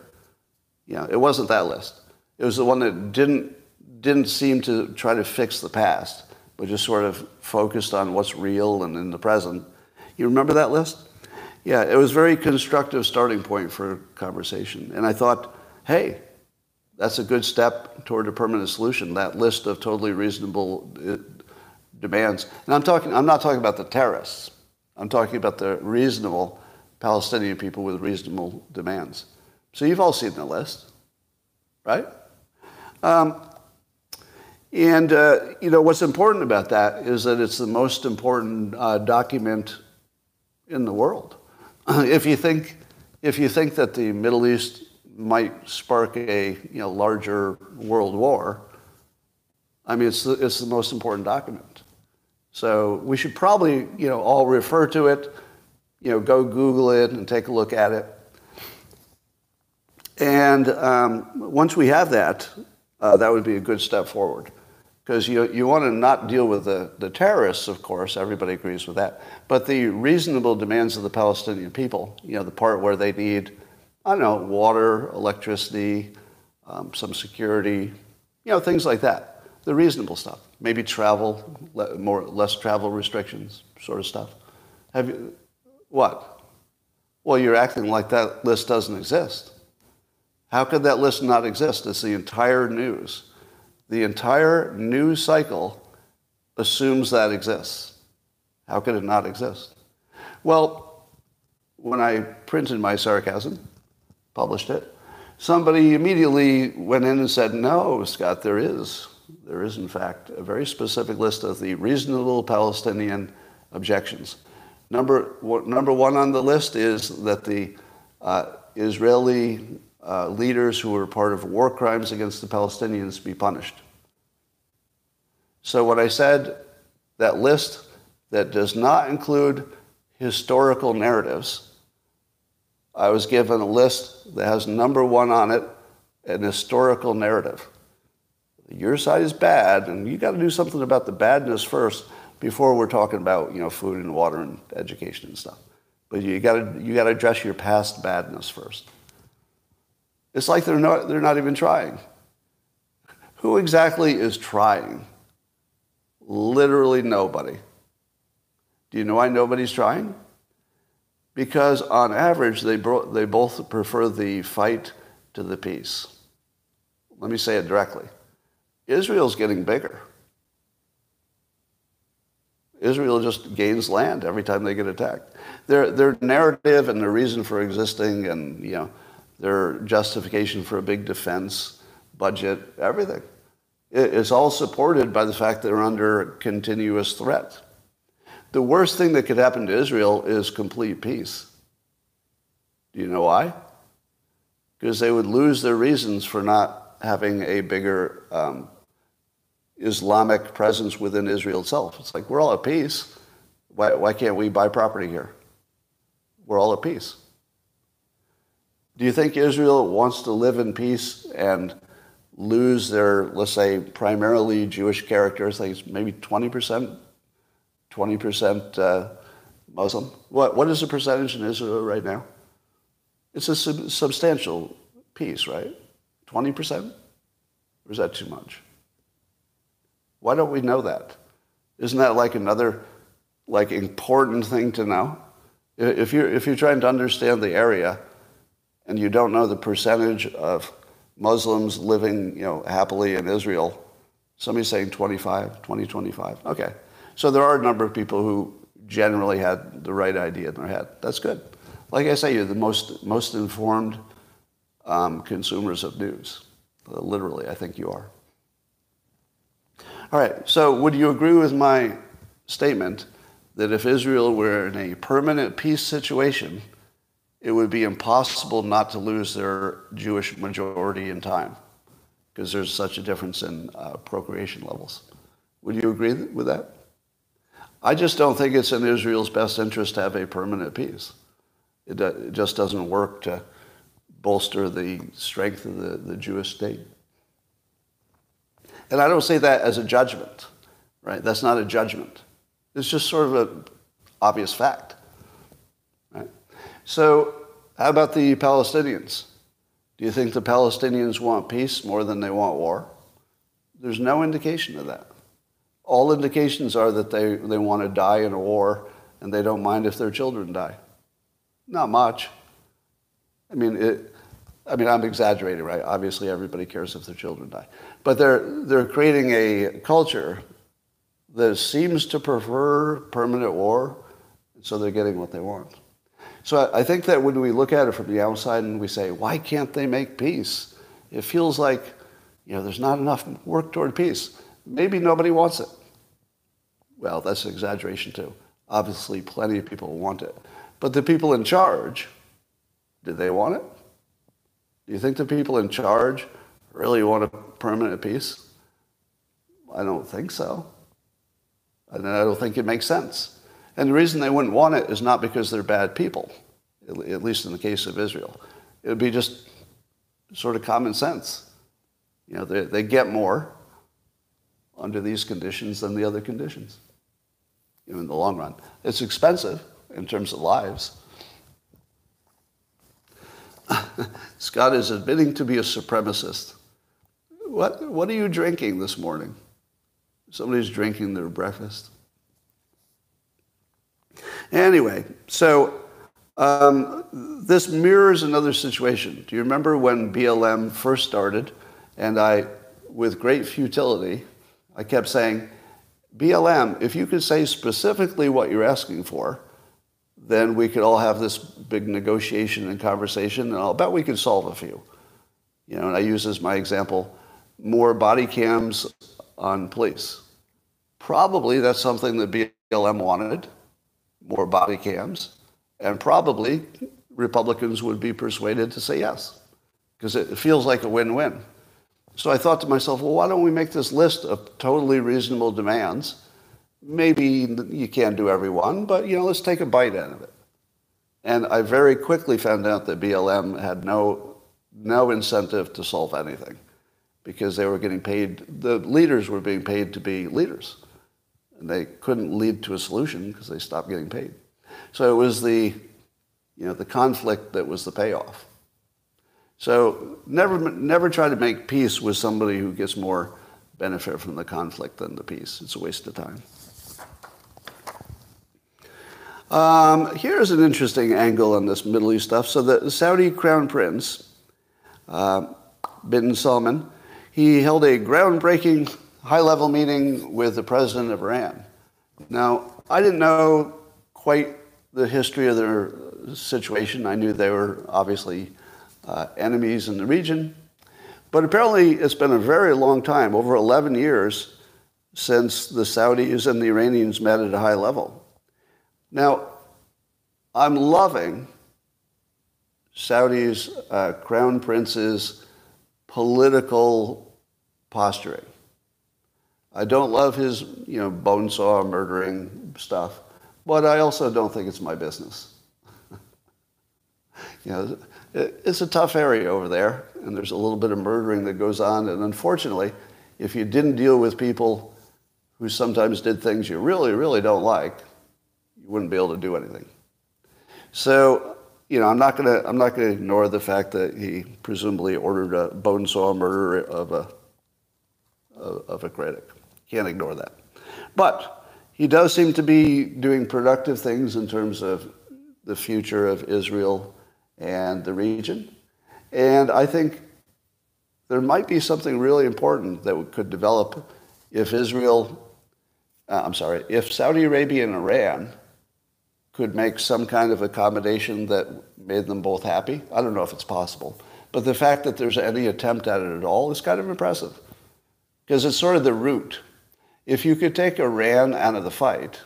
You know, it wasn't that list. It was the one that didn't, didn't seem to try to fix the past, but just sort of focused on what's real and in the present. You remember that list? Yeah, it was a very constructive starting point for conversation. And I thought, hey, that's a good step toward a permanent solution, that list of totally reasonable uh, demands. And I'm, talking, I'm not talking about the terrorists. I'm talking about the reasonable Palestinian people with reasonable demands. So you've all seen the list, right? Um, and uh, you know what's important about that is that it's the most important uh, document in the world. if you think if you think that the Middle East might spark a you know larger world war, I mean it's the, it's the most important document. So we should probably you know all refer to it, you know go Google it and take a look at it. And um, once we have that, uh, that would be a good step forward because you, you want to not deal with the, the terrorists, of course, everybody agrees with that, but the reasonable demands of the Palestinian people, you know, the part where they need, I don't know, water, electricity, um, some security, you know, things like that. The reasonable stuff. Maybe travel, le- more, less travel restrictions, sort of stuff. Have you, what? Well, you're acting like that list doesn't exist. How could that list not exist? It's the entire news the entire news cycle assumes that exists. How could it not exist? Well, when I printed my sarcasm, published it, somebody immediately went in and said, No, Scott, there is. There is, in fact, a very specific list of the reasonable Palestinian objections. Number, number one on the list is that the uh, Israeli uh, leaders who were part of war crimes against the Palestinians be punished. So, when I said, that list that does not include historical narratives, I was given a list that has number one on it, an historical narrative. Your side is bad, and you got to do something about the badness first before we're talking about you know food and water and education and stuff. But you got to you got to address your past badness first. It's like they're not, they're not even trying. Who exactly is trying? Literally nobody. Do you know why nobody's trying? Because on average, they, bro- they both prefer the fight to the peace. Let me say it directly Israel's getting bigger. Israel just gains land every time they get attacked. Their, their narrative and their reason for existing and, you know, their justification for a big defense budget, everything. It's all supported by the fact that they're under continuous threat. The worst thing that could happen to Israel is complete peace. Do you know why? Because they would lose their reasons for not having a bigger um, Islamic presence within Israel itself. It's like we're all at peace. Why, why can't we buy property here? we're all at peace. Do you think Israel wants to live in peace and lose their, let's say, primarily Jewish characters, maybe 20%, 20% uh, Muslim? What, what is the percentage in Israel right now? It's a sub- substantial piece, right? 20%? Or is that too much? Why don't we know that? Isn't that like another like important thing to know? If you're, if you're trying to understand the area and you don't know the percentage of Muslims living you know, happily in Israel, somebody's saying 25, 20, 25. Okay. So there are a number of people who generally had the right idea in their head. That's good. Like I say, you're the most, most informed um, consumers of news. Literally, I think you are. All right, so would you agree with my statement that if Israel were in a permanent peace situation, it would be impossible not to lose their Jewish majority in time because there's such a difference in uh, procreation levels. Would you agree with that? I just don't think it's in Israel's best interest to have a permanent peace. It, it just doesn't work to bolster the strength of the, the Jewish state. And I don't say that as a judgment, right? That's not a judgment. It's just sort of an obvious fact, right? So, how about the Palestinians? Do you think the Palestinians want peace more than they want war? There's no indication of that. All indications are that they, they want to die in a war and they don't mind if their children die. Not much. I mean, it, I mean, I'm exaggerating, right? Obviously, everybody cares if their children die. But they're, they're creating a culture that seems to prefer permanent war, and so they're getting what they want. So I think that when we look at it from the outside and we say, why can't they make peace? It feels like, you know, there's not enough work toward peace. Maybe nobody wants it. Well, that's an exaggeration too. Obviously, plenty of people want it. But the people in charge, do they want it? Do you think the people in charge really want a permanent peace? I don't think so. And I don't think it makes sense. And the reason they wouldn't want it is not because they're bad people, at least in the case of Israel. It would be just sort of common sense. You know, they, they get more under these conditions than the other conditions in the long run. It's expensive in terms of lives. Scott is admitting to be a supremacist. What, what are you drinking this morning? Somebody's drinking their breakfast. Anyway, so um, this mirrors another situation. Do you remember when BLM first started? And I, with great futility, I kept saying, BLM, if you could say specifically what you're asking for, then we could all have this big negotiation and conversation, and I'll bet we could solve a few. You know, and I use as my example more body cams on police. Probably that's something that BLM wanted, more body cams, and probably Republicans would be persuaded to say yes, because it feels like a win-win. So I thought to myself, well, why don't we make this list of totally reasonable demands? Maybe you can't do every one, but you know, let's take a bite out of it. And I very quickly found out that BLM had no, no incentive to solve anything because they were getting paid, the leaders were being paid to be leaders. And they couldn't lead to a solution because they stopped getting paid. So it was the, you know, the conflict that was the payoff. So never, never try to make peace with somebody who gets more benefit from the conflict than the peace. It's a waste of time. Um, here's an interesting angle on this Middle East stuff. So the Saudi crown prince, uh, bin Salman, he held a groundbreaking high-level meeting with the president of Iran. Now, I didn't know quite the history of their situation. I knew they were obviously uh, enemies in the region. But apparently, it's been a very long time, over 11 years, since the Saudis and the Iranians met at a high level. Now, I'm loving Saudi's uh, crown prince's political posturing. I don't love his, you know, bone saw murdering stuff, but I also don't think it's my business. You know, it's a tough area over there, and there's a little bit of murdering that goes on. And unfortunately, if you didn't deal with people who sometimes did things you really, really don't like, you wouldn't be able to do anything. So, you know, I'm not gonna I'm not gonna ignore the fact that he presumably ordered a bone saw murder of a of a critic. Can't ignore that. But he does seem to be doing productive things in terms of the future of Israel and the region. And I think there might be something really important that could develop if Israel, uh, I'm sorry, if Saudi Arabia and Iran could make some kind of accommodation that made them both happy. I don't know if it's possible. But the fact that there's any attempt at it at all is kind of impressive because it's sort of the root. If you could take Iran out of the fight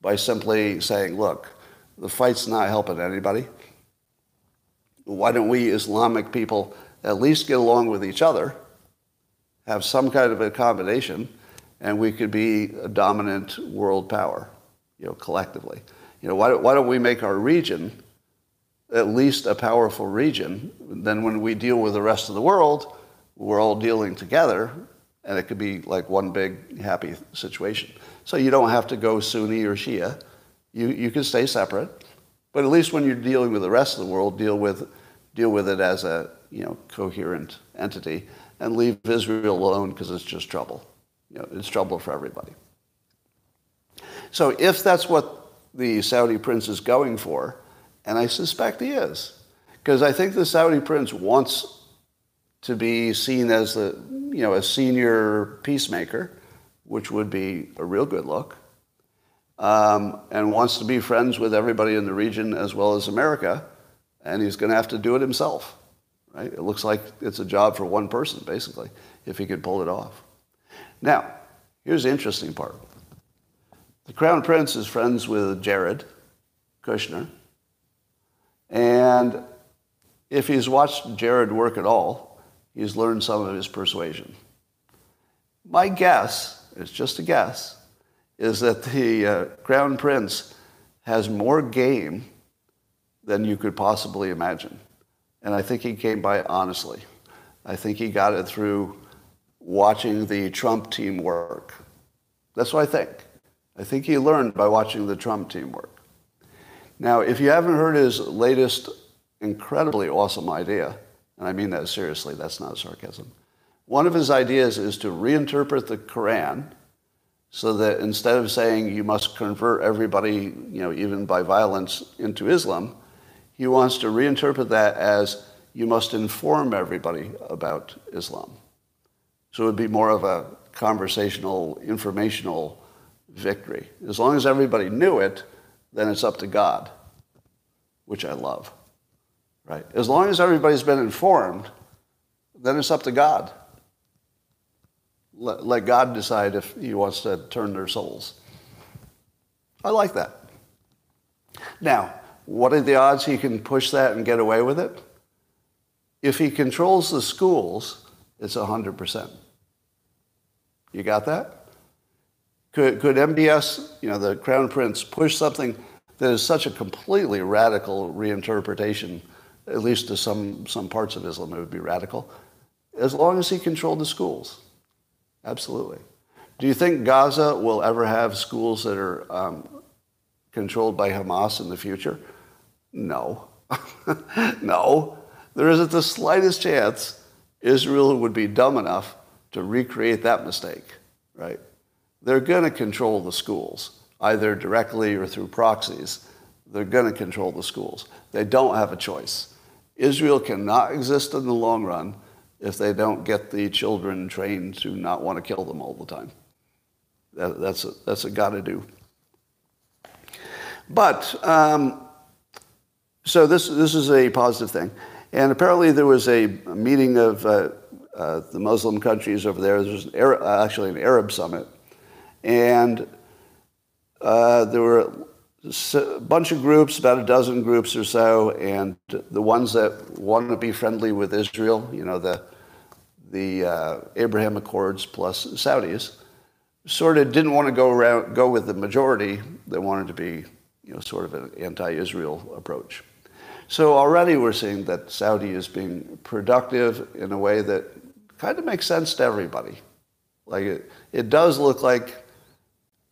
by simply saying, look, the fight's not helping anybody, why don't we Islamic people at least get along with each other, have some kind of accommodation, and we could be a dominant world power, you know, collectively. You know, why don't, why don't we make our region at least a powerful region? Then when we deal with the rest of the world, we're all dealing together, and it could be like one big happy situation. So you don't have to go Sunni or Shia. You, you can stay separate. But at least when you're dealing with the rest of the world, deal with, deal with it as a you know, coherent entity and leave Israel alone because it's just trouble. You know, it's trouble for everybody. So if that's what the Saudi prince is going for, and I suspect he is, because I think the Saudi prince wants to be seen as the you know a senior peacemaker, which would be a real good look, um, and wants to be friends with everybody in the region as well as America, and he's going to have to do it himself. Right? It looks like it's a job for one person, basically, if he could pull it off. Now, here's the interesting part. The Crown Prince is friends with Jared Kushner. And if he's watched Jared work at all, he's learned some of his persuasion. My guess, it's just a guess, is that the uh, Crown Prince has more game than you could possibly imagine. And I think he came by honestly. I think he got it through watching the Trump team work. That's what I think. I think he learned by watching the Trump team work. Now, if you haven't heard his latest incredibly awesome idea, and I mean that seriously, that's not sarcasm. One of his ideas is to reinterpret the Quran so that instead of saying you must convert everybody, you know, even by violence into Islam, he wants to reinterpret that as you must inform everybody about Islam. So it would be more of a conversational, informational victory. As long as everybody knew it, then it's up to God, which I love. Right? As long as everybody's been informed, then it's up to God. Let, let God decide if he wants to turn their souls. I like that. Now, what are the odds he can push that and get away with it? If he controls the schools, it's 100%. You got that? Could, could MBS, you know, the Crown Prince, push something that is such a completely radical reinterpretation, at least to some, some parts of Islam, it would be radical, as long as he controlled the schools? Absolutely. Do you think Gaza will ever have schools that are um, controlled by Hamas in the future? No. no. There isn't the slightest chance Israel would be dumb enough to recreate that mistake, right? they're going to control the schools, either directly or through proxies. They're going to control the schools. They don't have a choice. Israel cannot exist in the long run if they don't get the children trained to not want to kill them all the time. That, that's, a, that's a got to do. But, um, so this, this is a positive thing. And apparently there was a meeting of uh, uh, the Muslim countries over there. There was an Arab, actually an Arab summit and uh, there were a bunch of groups, about a dozen groups or so, and the ones that want to be friendly with Israel, you know, the, the uh, Abraham Accords plus Saudis, sort of didn't want to go around, go with the majority. They wanted to be, you know, sort of an anti-Israel approach. So already we're seeing that Saudi is being productive in a way that kind of makes sense to everybody. Like it, it does look like,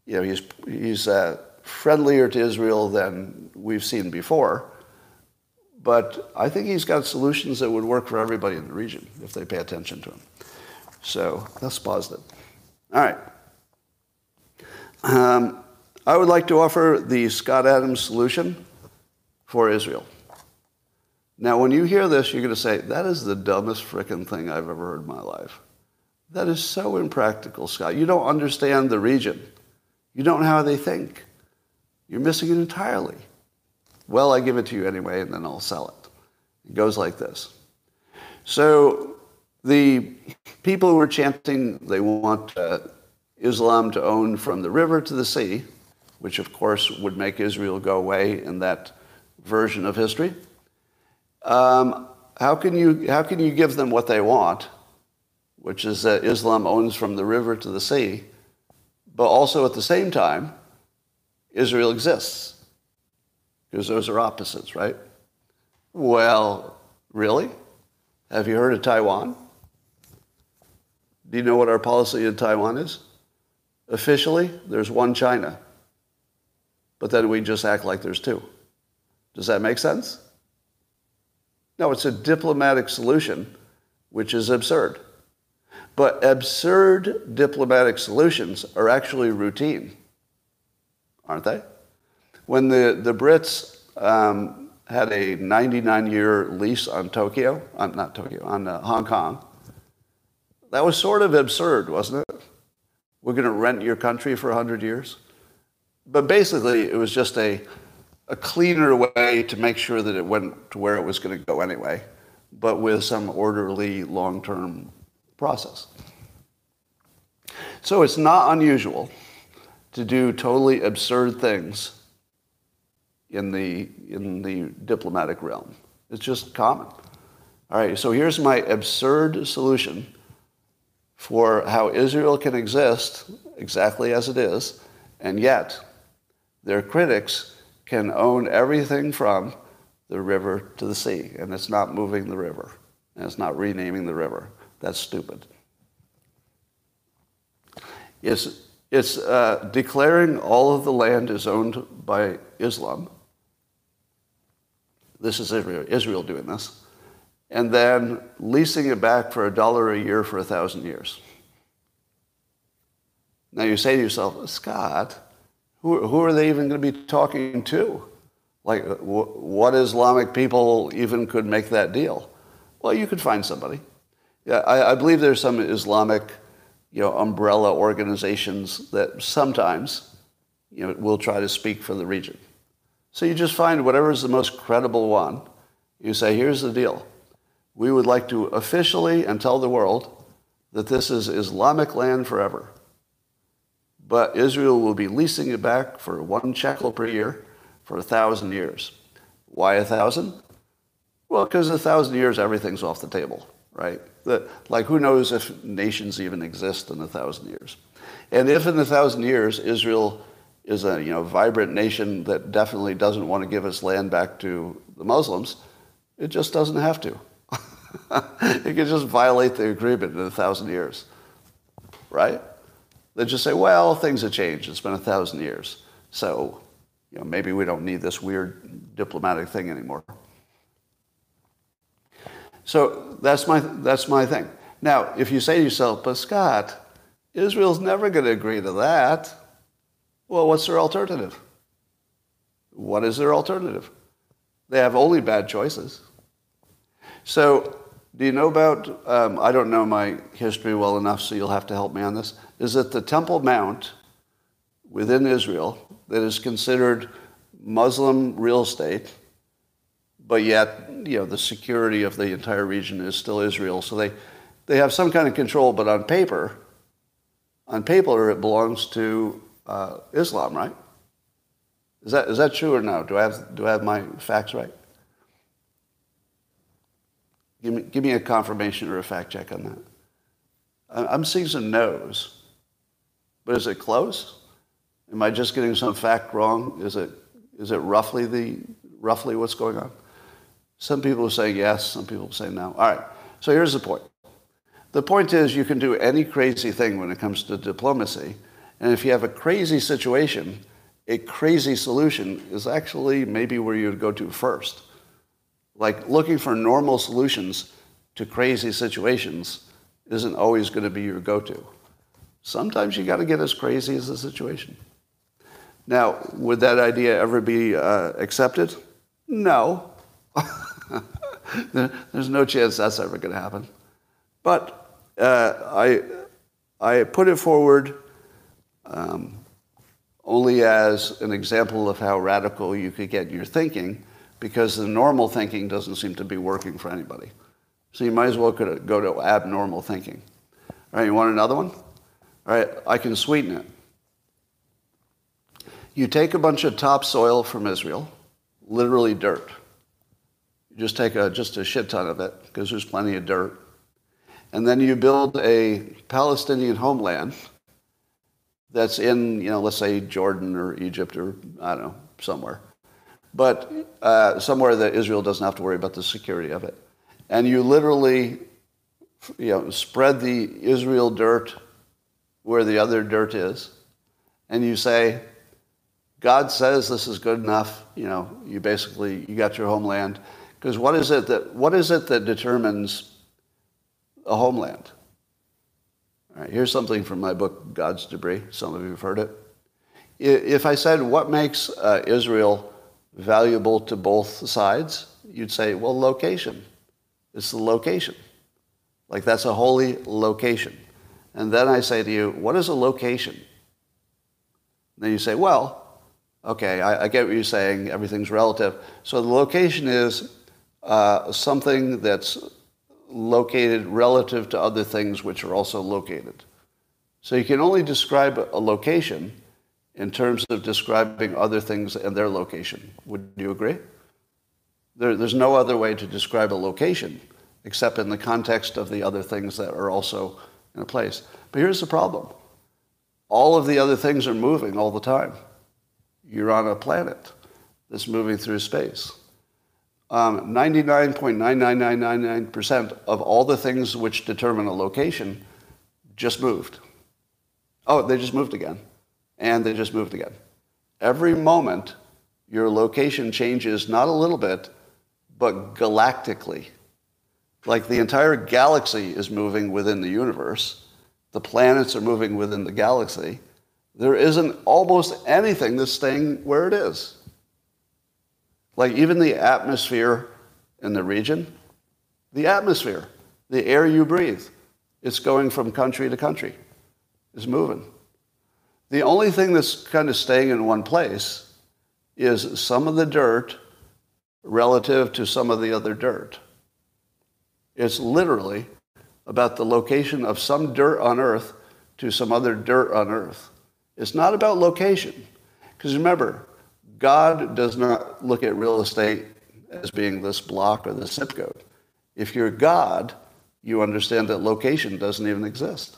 you know, he's, he's uh, friendlier to Israel than we've seen before. But I think he's got solutions that would work for everybody in the region if they pay attention to him. So that's positive. All right. Um, I would like to offer the Scott Adams solution for Israel. Now, when you hear this, you're going to say, that is the dumbest frickin' thing I've ever heard in my life. That is so impractical, Scott. You don't understand the region. You don't know how they think. You're missing it entirely. Well, I give it to you anyway, and then I'll sell it. It goes like this. So the people who are chanting they want uh, Islam to own from the river to the sea, which of course would make Israel go away in that version of history, um, how, can you, how can you give them what they want, which is that Islam owns from the river to the sea, but also at the same time, Israel exists? Because those are opposites, right? Well, really? Have you heard of Taiwan? Do you know what our policy in Taiwan is? Officially, there's one China. But then we just act like there's two. Does that make sense? No, it's a diplomatic solution, which is absurd. But absurd diplomatic solutions are actually routine, aren't they? When the, the Brits um, had a 99 year lease on Tokyo, not Tokyo, on uh, Hong Kong, that was sort of absurd, wasn't it? We're going to rent your country for 100 years? But basically, it was just a a cleaner way to make sure that it went to where it was going to go anyway, but with some orderly long-term process. So it's not unusual to do totally absurd things in the, in the diplomatic realm. It's just common. All right, so here's my absurd solution for how Israel can exist exactly as it is, and yet their critics can own everything from the river to the sea, and it's not moving the river, and it's not renaming the river. That's stupid. It's, it's uh, declaring all of the land is owned by Islam. This is Israel, doing this. And then leasing it back for a dollar a year for a thousand years. Now you say to yourself, Scott, who, who are they even going to be talking to? Like, what Islamic people even could make that deal? Well, you could find somebody. Yeah, I, I believe there's some Islamic, you know, umbrella organizations that sometimes, you know, will try to speak for the region. So you just find whatever is the most credible one. You say, here's the deal. We would like to officially and tell the world that this is Islamic land forever but Israel will be leasing it back for one shekel per year for a thousand years. Why a thousand? Well, because in a thousand years, everything's off the table, right? Like, who knows if nations even exist in a thousand years? And if in a thousand years Israel is a you know vibrant nation that definitely doesn't want to give its land back to the Muslims, it just doesn't have to. it can just violate the agreement in a thousand years, right? They just say, well, things have changed. It's been a thousand years. So, you know, maybe we don't need this weird diplomatic thing anymore. So that's my, that's my thing. Now, if you say to yourself, but Scott, Israel's never going to agree to that. Well, what's their alternative? What is their alternative? They have only bad choices. So do you know about, um, I don't know my history well enough, so you'll have to help me on this, is that the Temple Mount within Israel that is considered Muslim real estate, but yet, you know, the security of the entire region is still Israel. So they, they have some kind of control, but on paper, on paper, it belongs to uh, Islam, right? Is that, is that true or no? Do I have, do I have my facts right? Give me, give me a confirmation or a fact check on that. I'm seeing some no's, but is it close? Am I just getting some fact wrong? Is it, is it roughly, the, roughly what's going on? Some people say yes, some people say no. All right, so here's the point. The point is you can do any crazy thing when it comes to diplomacy. And if you have a crazy situation, a crazy solution is actually maybe where you'd go to first. Like looking for normal solutions to crazy situations isn't always going to be your go-to. Sometimes you got to get as crazy as the situation. Now, would that idea ever be uh, accepted? No. There's no chance that's ever going to happen. But uh, I, I put it forward um, only as an example of how radical you could get your thinking because the normal thinking doesn't seem to be working for anybody. So you might as well go to abnormal thinking. All right, you want another one? All right, I can sweeten it. You take a bunch of topsoil from Israel, literally dirt. You just take a, just a shit ton of it because there's plenty of dirt. And then you build a Palestinian homeland that's in, you know, let's say Jordan or Egypt or, I don't know, somewhere. But uh, somewhere that Israel doesn't have to worry about the security of it. And you literally, you know, spread the Israel dirt where the other dirt is. And you say, God says this is good enough. You know, you basically, you got your homeland. Because what is it that, what is it that determines a homeland? Right, here's something from my book, God's Debris. Some of you have heard it. If I said, what makes uh, Israel valuable to both sides? You'd say, well, location. It's the location. Like that's a holy location. And then I say to you, what is a location? And then you say, well, okay, I, I, get what you're saying. Everything's relative. So the location is uh, something that's located relative to other things which are also located. So you can only describe a location in terms of describing other things and their location. Would you agree? There, there's no other way to describe a location except in the context of the other things that are also in a place. But here's the problem. All of the other things are moving all the time. You're on a planet that's moving through space um, 99.99999% of all the things which determine a location just moved. Oh, they just moved again. And they just moved again. Every moment, your location changes not a little bit, but galactically. Like the entire galaxy is moving within the universe, the planets are moving within the galaxy. There isn't almost anything that's staying where it is. Like even the atmosphere in the region, the atmosphere, the air you breathe, it's going from country to country. It's moving. The only thing that's kind of staying in one place is some of the dirt relative to some of the other dirt. It's literally about the location of some dirt on earth to some other dirt on earth. It's not about location. Because remember, God does not look at real estate as being this block or this zip code. If you're God, you understand that location doesn't even exist.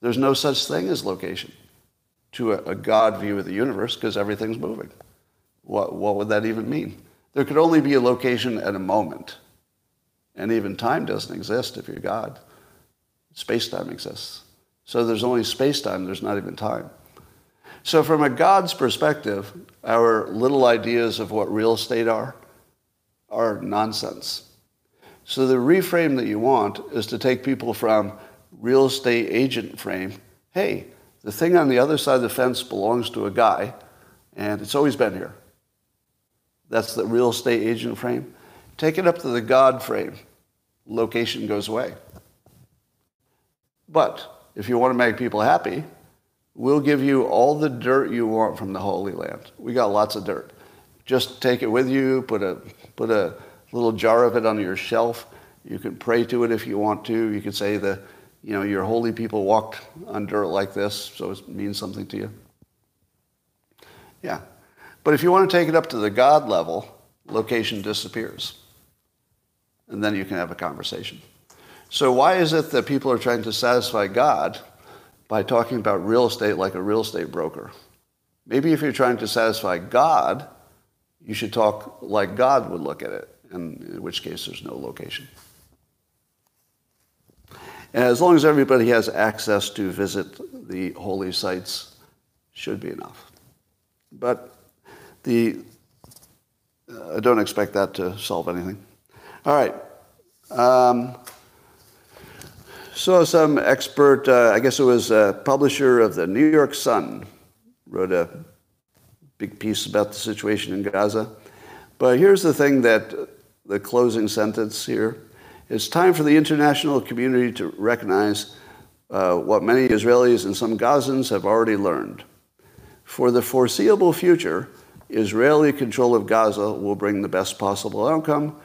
There's no such thing as location to a, a God view of the universe because everything's moving. What, what would that even mean? There could only be a location at a moment. And even time doesn't exist if you're God. Space-time exists. So there's only space-time, there's not even time. So, from a God's perspective, our little ideas of what real estate are are nonsense. So, the reframe that you want is to take people from real estate agent frame hey, the thing on the other side of the fence belongs to a guy, and it's always been here. That's the real estate agent frame. Take it up to the God frame. Location goes away. But if you want to make people happy, We'll give you all the dirt you want from the Holy Land. We got lots of dirt. Just take it with you, put a, put a little jar of it on your shelf. You can pray to it if you want to. You can say the, you know, your holy people walked on dirt like this, so it means something to you. Yeah. But if you want to take it up to the God level, location disappears. And then you can have a conversation. So why is it that people are trying to satisfy God by talking about real estate like a real estate broker. Maybe if you're trying to satisfy God, you should talk like God would look at it. and in which case there's no location. And as long as everybody has access to visit the holy sites, should be enough. But the, uh, I don't expect that to solve anything. All right. Um, so some expert, uh, I guess it was a publisher of the New York Sun, wrote a big piece about the situation in Gaza. But here's the thing that the closing sentence here. It's time for the international community to recognize uh, what many Israelis and some Gazans have already learned. For the foreseeable future, Israeli control of Gaza will bring the best possible outcome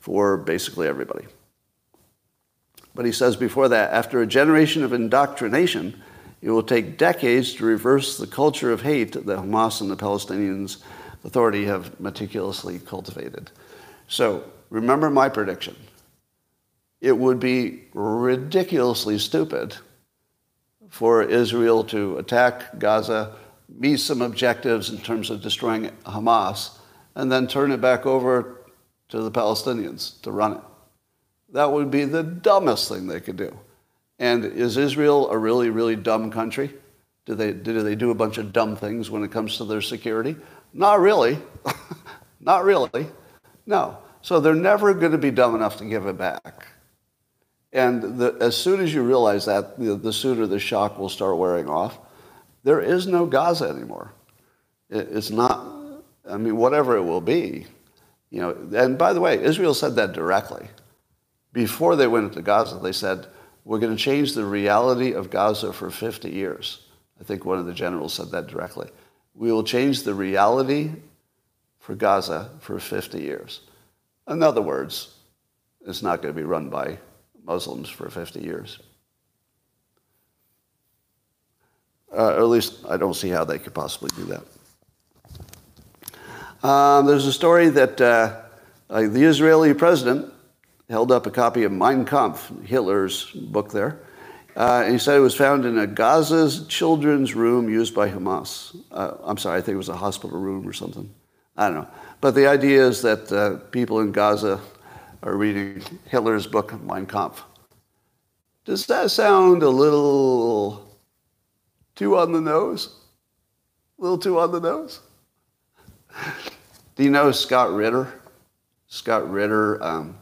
for basically everybody. But he says before that, after a generation of indoctrination, it will take decades to reverse the culture of hate that Hamas and the Palestinians Authority have meticulously cultivated. So remember my prediction. It would be ridiculously stupid for Israel to attack Gaza meet some objectives in terms of destroying Hamas, and then turn it back over to the Palestinians to run it. That would be the dumbest thing they could do. And is Israel a really, really dumb country? Do they, do they do a bunch of dumb things when it comes to their security? Not really. Not really. No. So they're never going to be dumb enough to give it back. And the, as soon as you realize that, the, the sooner the shock will start wearing off. There is no Gaza anymore. It, it's not, I mean, whatever it will be. You know, and by the way, Israel said that directly. Before they went into Gaza, they said, we're going to change the reality of Gaza for 50 years. I think one of the generals said that directly. We will change the reality for Gaza for 50 years. In other words, it's not going to be run by Muslims for 50 years. Uh, at least I don't see how they could possibly do that. Um, there's a story that uh, uh, the Israeli president held up a copy of Mein Kampf, Hitler's book there. Uh, and he said it was found in a Gaza's children's room used by Hamas. Uh, I'm sorry, I think it was a hospital room or something. I don't know. But the idea is that uh, people in Gaza are reading Hitler's book, Mein Kampf. Does that sound a little too on the nose? A little too on the nose? Do you know Scott Ritter? Scott Ritter, um,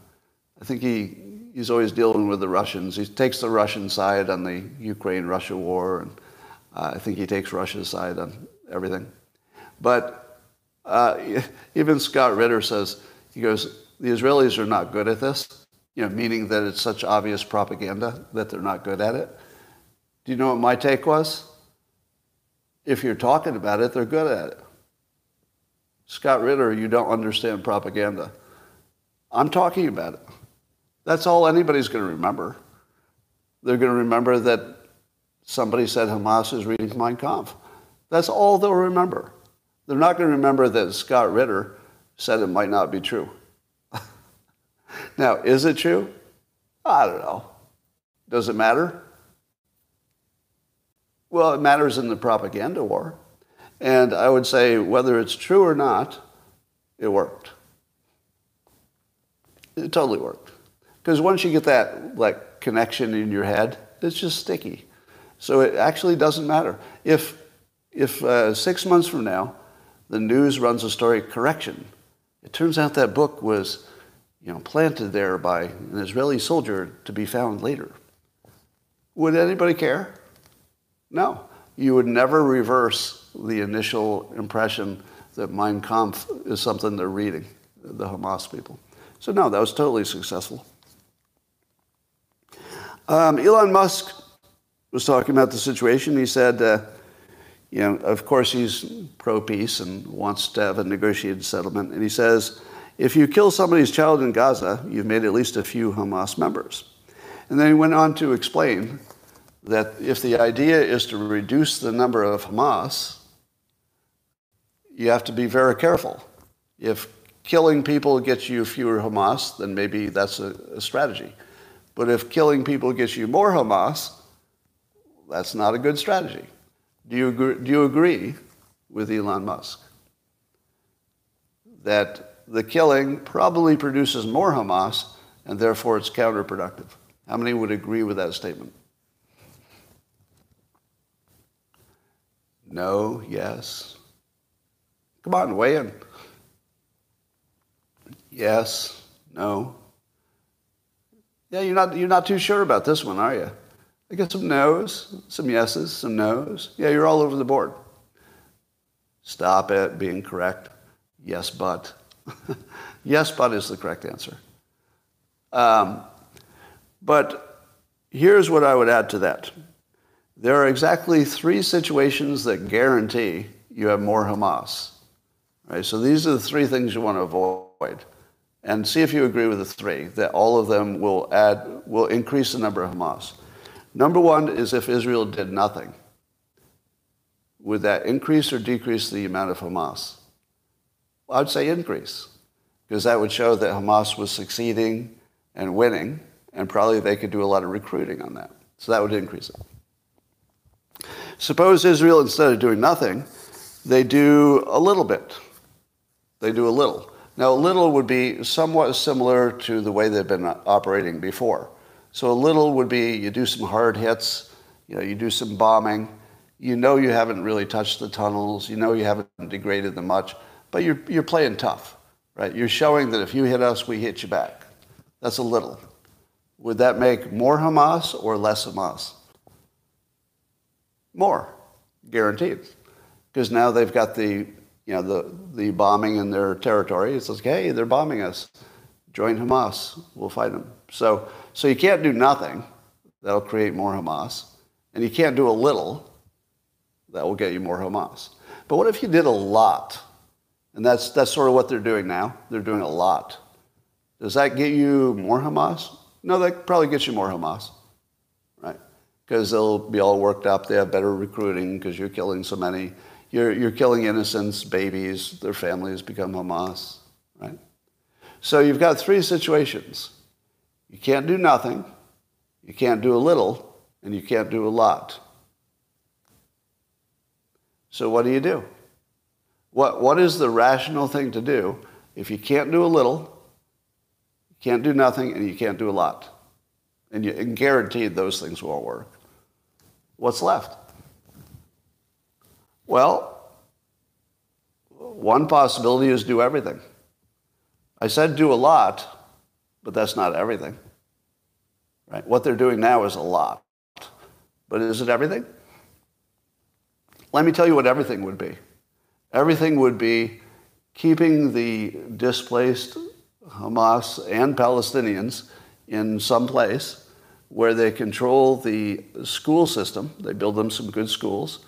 I think he, he's always dealing with the Russians. He takes the Russian side on the Ukraine-Russia war, and uh, I think he takes Russia's side on everything. But uh, even Scott Ritter says, he goes, the Israelis are not good at this, you know, meaning that it's such obvious propaganda that they're not good at it. Do you know what my take was? If you're talking about it, they're good at it. Scott Ritter, you don't understand propaganda. I'm talking about it. That's all anybody's going to remember. They're going to remember that somebody said Hamas is reading Mein Kampf. That's all they'll remember. They're not going to remember that Scott Ritter said it might not be true. now, is it true? I don't know. Does it matter? Well, it matters in the propaganda war. And I would say whether it's true or not, it worked. It totally worked. Because once you get that like connection in your head, it's just sticky. So it actually doesn't matter. If, if uh, six months from now, the news runs a story, correction, it turns out that book was you know, planted there by an Israeli soldier to be found later. Would anybody care? No. You would never reverse the initial impression that Mein Kampf is something they're reading, the Hamas people. So, no, that was totally successful. Um, Elon Musk was talking about the situation. He said, uh, you know, of course he's pro peace and wants to have a negotiated settlement. And he says, if you kill somebody's child in Gaza, you've made at least a few Hamas members. And then he went on to explain that if the idea is to reduce the number of Hamas, you have to be very careful. If killing people gets you fewer Hamas, then maybe that's a, a strategy. But if killing people gets you more Hamas, that's not a good strategy. Do you agree, do you agree with Elon Musk that the killing probably produces more Hamas and therefore it's counterproductive. How many would agree with that statement? No, yes. Come on, weigh in. Yes, no. Yeah, you're not, you're not too sure about this one, are you? I get some no's, some yeses, some no's. Yeah, you're all over the board. Stop it being correct. Yes, but. yes, but is the correct answer. Um, but here's what I would add to that. There are exactly three situations that guarantee you have more Hamas. Right? So these are the three things you want to avoid. And see if you agree with the three, that all of them will add, will increase the number of Hamas. Number one is if Israel did nothing. Would that increase or decrease the amount of Hamas? Well, I'd say increase, because that would show that Hamas was succeeding and winning, and probably they could do a lot of recruiting on that. So that would increase it. Suppose Israel, instead of doing nothing, they do a little bit. They do a little. Now, a little would be somewhat similar to the way they've been operating before. So a little would be you do some hard hits, you know, you do some bombing. You know you haven't really touched the tunnels. You know you haven't degraded them much, but you're, you're playing tough, right? You're showing that if you hit us, we hit you back. That's a little. Would that make more Hamas or less Hamas? More, guaranteed. Because now they've got the, you know, the, the bombing in their territory. It's like, hey, they're bombing us. Join Hamas. We'll fight them. So, so you can't do nothing. That'll create more Hamas. And you can't do a little. That will get you more Hamas. But what if you did a lot? And that's, that's sort of what they're doing now. They're doing a lot. Does that get you more Hamas? No, that probably gets you more Hamas, right? Because they'll be all worked up. They have better recruiting because you're killing so many. You're, you're killing innocents, babies, their families become Hamas, right? So you've got three situations. You can't do nothing, you can't do a little, and you can't do a lot. So what do you do? What, what is the rational thing to do if you can't do a little, you can't do nothing and you can't do a lot. And, you, and guaranteed those things won't work. What's left? Well, one possibility is do everything. I said do a lot, but that's not everything. Right? What they're doing now is a lot. But is it everything? Let me tell you what everything would be. Everything would be keeping the displaced Hamas and Palestinians in some place where they control the school system. They build them some good schools.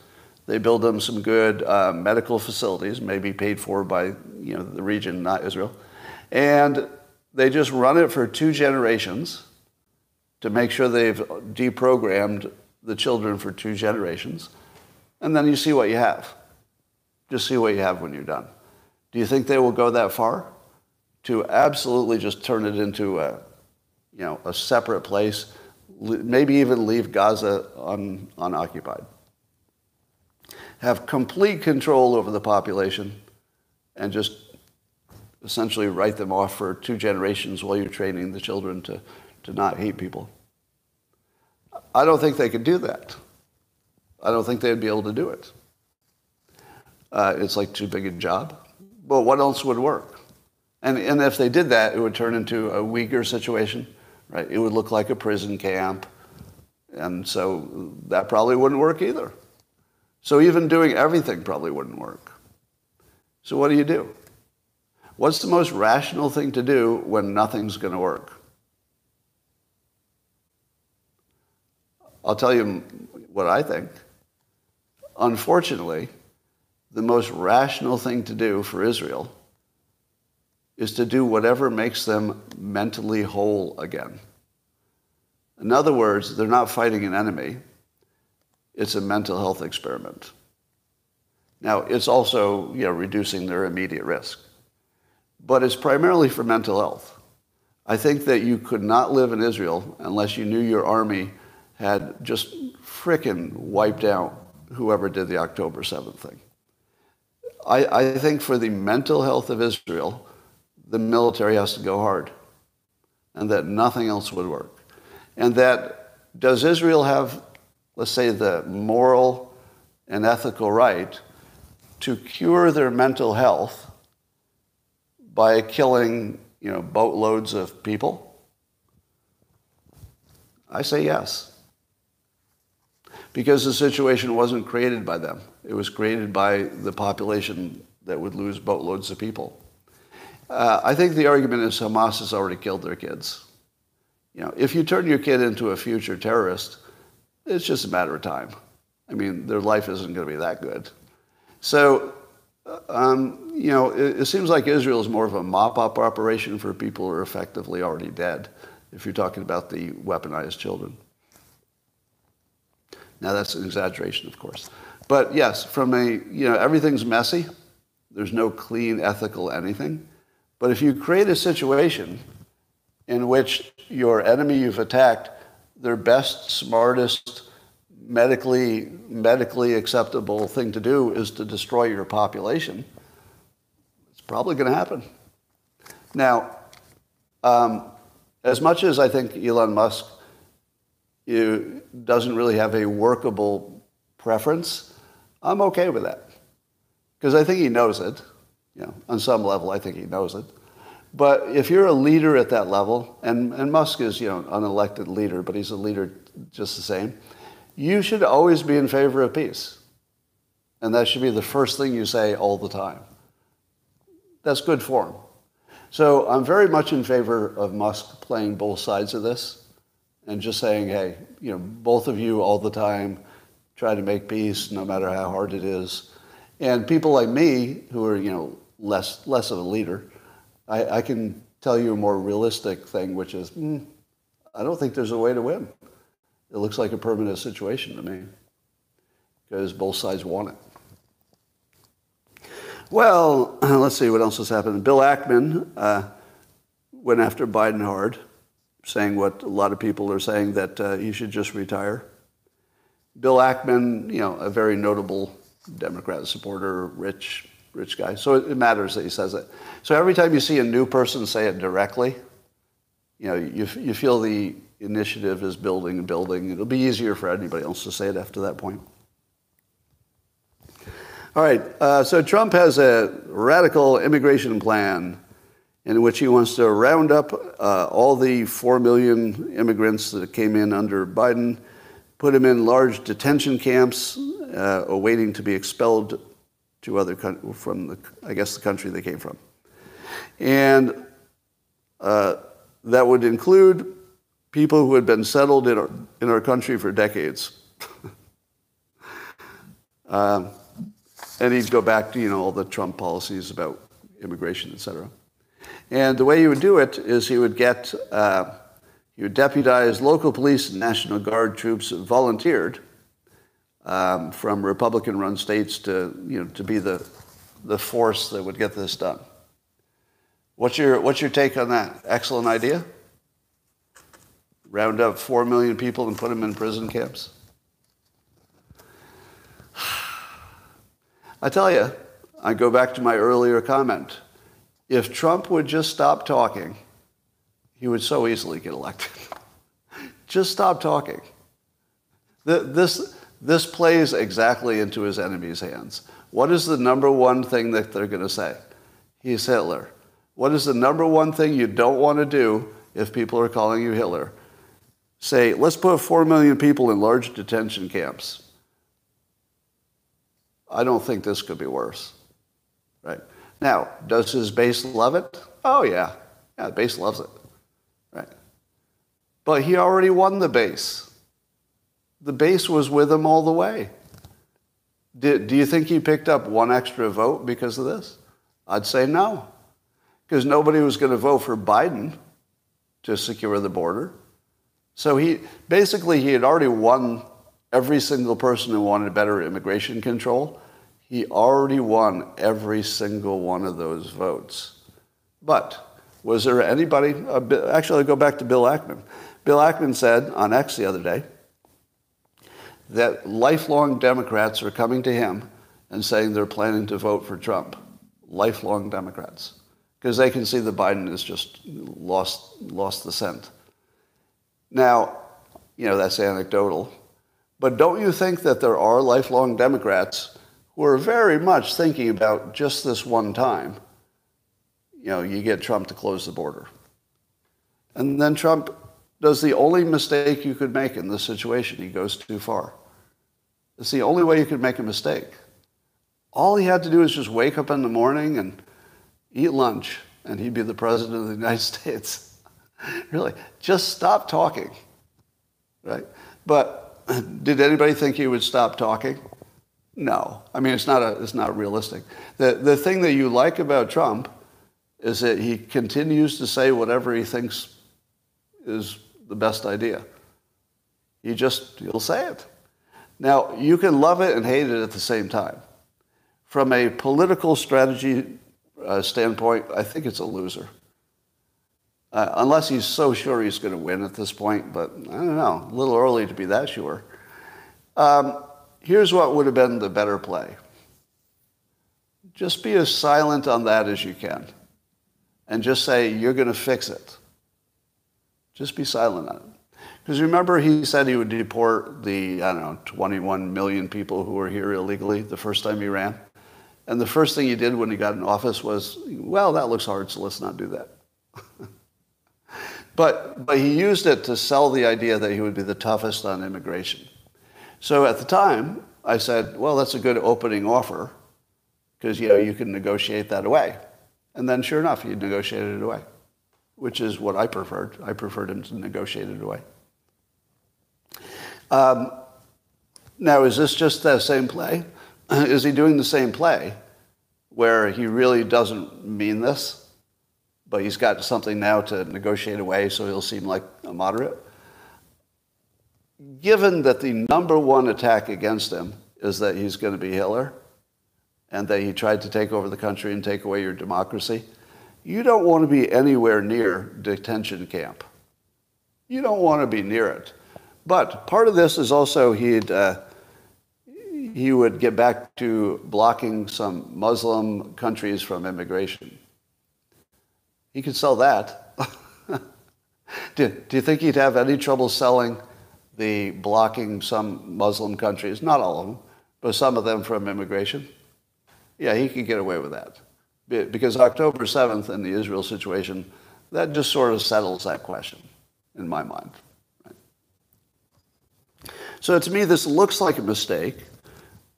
They build them some good uh, medical facilities, maybe paid for by you know, the region, not Israel. And they just run it for two generations to make sure they've deprogrammed the children for two generations. And then you see what you have. Just see what you have when you're done. Do you think they will go that far? to absolutely just turn it into a, you know, a separate place, maybe even leave Gaza un, unoccupied. Have complete control over the population and just essentially write them off for two generations while you're training the children to, to not hate people. I don't think they could do that. I don't think they'd be able to do it. Uh, it's like too big a job. But what else would work? And, and if they did that, it would turn into a Uyghur situation, right? It would look like a prison camp. And so that probably wouldn't work either. So even doing everything probably wouldn't work. So what do you do? What's the most rational thing to do when nothing's going to work? I'll tell you what I think. Unfortunately, the most rational thing to do for Israel is to do whatever makes them mentally whole again. In other words, they're not fighting an enemy. It's a mental health experiment. Now, it's also you know, reducing their immediate risk. But it's primarily for mental health. I think that you could not live in Israel unless you knew your army had just frickin' wiped out whoever did the October 7th thing. I, I think for the mental health of Israel, the military has to go hard and that nothing else would work. And that does Israel have, let's say, the moral and ethical right to cure their mental health by killing, you know, boatloads of people? I say yes. Because the situation wasn't created by them. It was created by the population that would lose boatloads of people. Uh, I think the argument is Hamas has already killed their kids. You know, if you turn your kid into a future terrorist, it's just a matter of time. I mean, their life isn't going to be that good. So, uh, um, you know, it, it, seems like Israel is more of a mop-up operation for people who are effectively already dead, if you're talking about the weaponized children. Now, that's an exaggeration, of course. But yes, from a, you know, everything's messy. There's no clean, ethical anything. But if you create a situation in which your enemy you've attacked, their best, smartest, medically, medically acceptable thing to do is to destroy your population, it's probably going to happen. Now, um, as much as I think Elon Musk you, doesn't really have a workable preference, I'm okay with that. Because I think he knows it. You know, on some level, I think he knows it. But if you're a leader at that level, and, and Musk is, you know, an elected leader, but he's a leader just the same, you should always be in favor of peace. And that should be the first thing you say all the time. That's good form. So I'm very much in favor of Musk playing both sides of this and just saying, hey, you know, both of you all the time try to make peace no matter how hard it is. And people like me who are, you know, less, less of a leader, I, I can tell you a more realistic thing, which is, mm, I don't think there's a way to win. It looks like a permanent situation to me because both sides want it. Well, let's see what else has happened. Bill Ackman uh, went after Biden hard, saying what a lot of people are saying that uh, he should just retire. Bill Ackman, you know, a very notable Democrat supporter, rich, rich guy. So it matters that he says it. So every time you see a new person say it directly, you know, you, you feel the initiative is building and building. It'll be easier for anybody else to say it after that point. All right, uh, so Trump has a radical immigration plan in which he wants to round up uh, all the 4 million immigrants that came in under Biden, put them in large detention camps, uh, awaiting to be expelled to other from the, I guess, the country they came from. And uh, that would include people who had been settled in our, in our country for decades. um, and he'd go back to, you know, all the Trump policies about immigration, et cetera. And the way he would do it is he would get, uh, he would deputize local police and National Guard troops volunteered um, from Republican-run states to, you know, to be the, the force that would get this done. What's your, what's your take on that? Excellent idea? Round up 4 million people and put them in prison camps? I tell you, I go back to my earlier comment. If Trump would just stop talking, he would so easily get elected. just stop talking. This, this plays exactly into his enemy's hands. What is the number one thing that they're going to say? He's Hitler. What is the number one thing you don't want to do if people are calling you Hitler? Say, let's put 4 million people in large detention camps. I don't think this could be worse. Right? Now, does his base love it? Oh, yeah. Yeah, the base loves it. Right? But he already won the base. The base was with him all the way. Did, do you think he picked up one extra vote because of this? I'd say no. Because nobody was going to vote for Biden to secure the border. So he basically he had already won every single person who wanted better immigration control. He already won every single one of those votes. But was there anybody? Uh, actually, I'll go back to Bill Ackman. Bill Ackman said on X the other day that lifelong Democrats are coming to him and saying they're planning to vote for Trump. Lifelong Democrats. because they can see that Biden has just lost, lost the scent. Now, you know, that's anecdotal. But don't you think that there are lifelong Democrats who are very much thinking about just this one time? You know, you get Trump to close the border. And then Trump does the only mistake you could make in this situation. He goes too far. It's the only way you could make a mistake. All he had to do is just wake up in the morning and eat lunch, and he'd be the president of the United States. really, just stop talking, right? But did anybody think he would stop talking? No. I mean, it's not, a, it's not realistic. The, the thing that you like about Trump is that he continues to say whatever he thinks is the best idea. You just, you'll say it. Now, you can love it and hate it at the same time. From a political strategy uh, standpoint, I think it's a loser. Uh, unless he's so sure he's going to win at this point, but I don't know, a little early to be that sure. Um, here's what would have been the better play. Just be as silent on that as you can. And just say, you're going to fix it. Just be silent on it. Because remember, he said he would deport the, I don't know, 21 million people who were here illegally the first time he ran. And the first thing he did when he got in office was, well, that looks hard, so let's not do that. but, but he used it to sell the idea that he would be the toughest on immigration. So at the time, I said, well, that's a good opening offer because, you know, you can negotiate that away. And then sure enough, he negotiated it away, which is what I preferred. I preferred him to negotiate it away. Um, now, is this just that same play? is he doing the same play where he really doesn't mean this, but he's got something now to negotiate away so he'll seem like a moderate? Given that the number one attack against him is that he's going to be Hitler and that he tried to take over the country and take away your democracy, you don't want to be anywhere near detention camp. You don't want to be near it. But part of this is also he'd, uh, he would get back to blocking some Muslim countries from immigration. He could sell that. do, do you think he'd have any trouble selling the blocking some Muslim countries, not all of them, but some of them from immigration? Yeah, he could get away with that. Because October 7th and the Israel situation, that just sort of settles that question in my mind. So to me, this looks like a mistake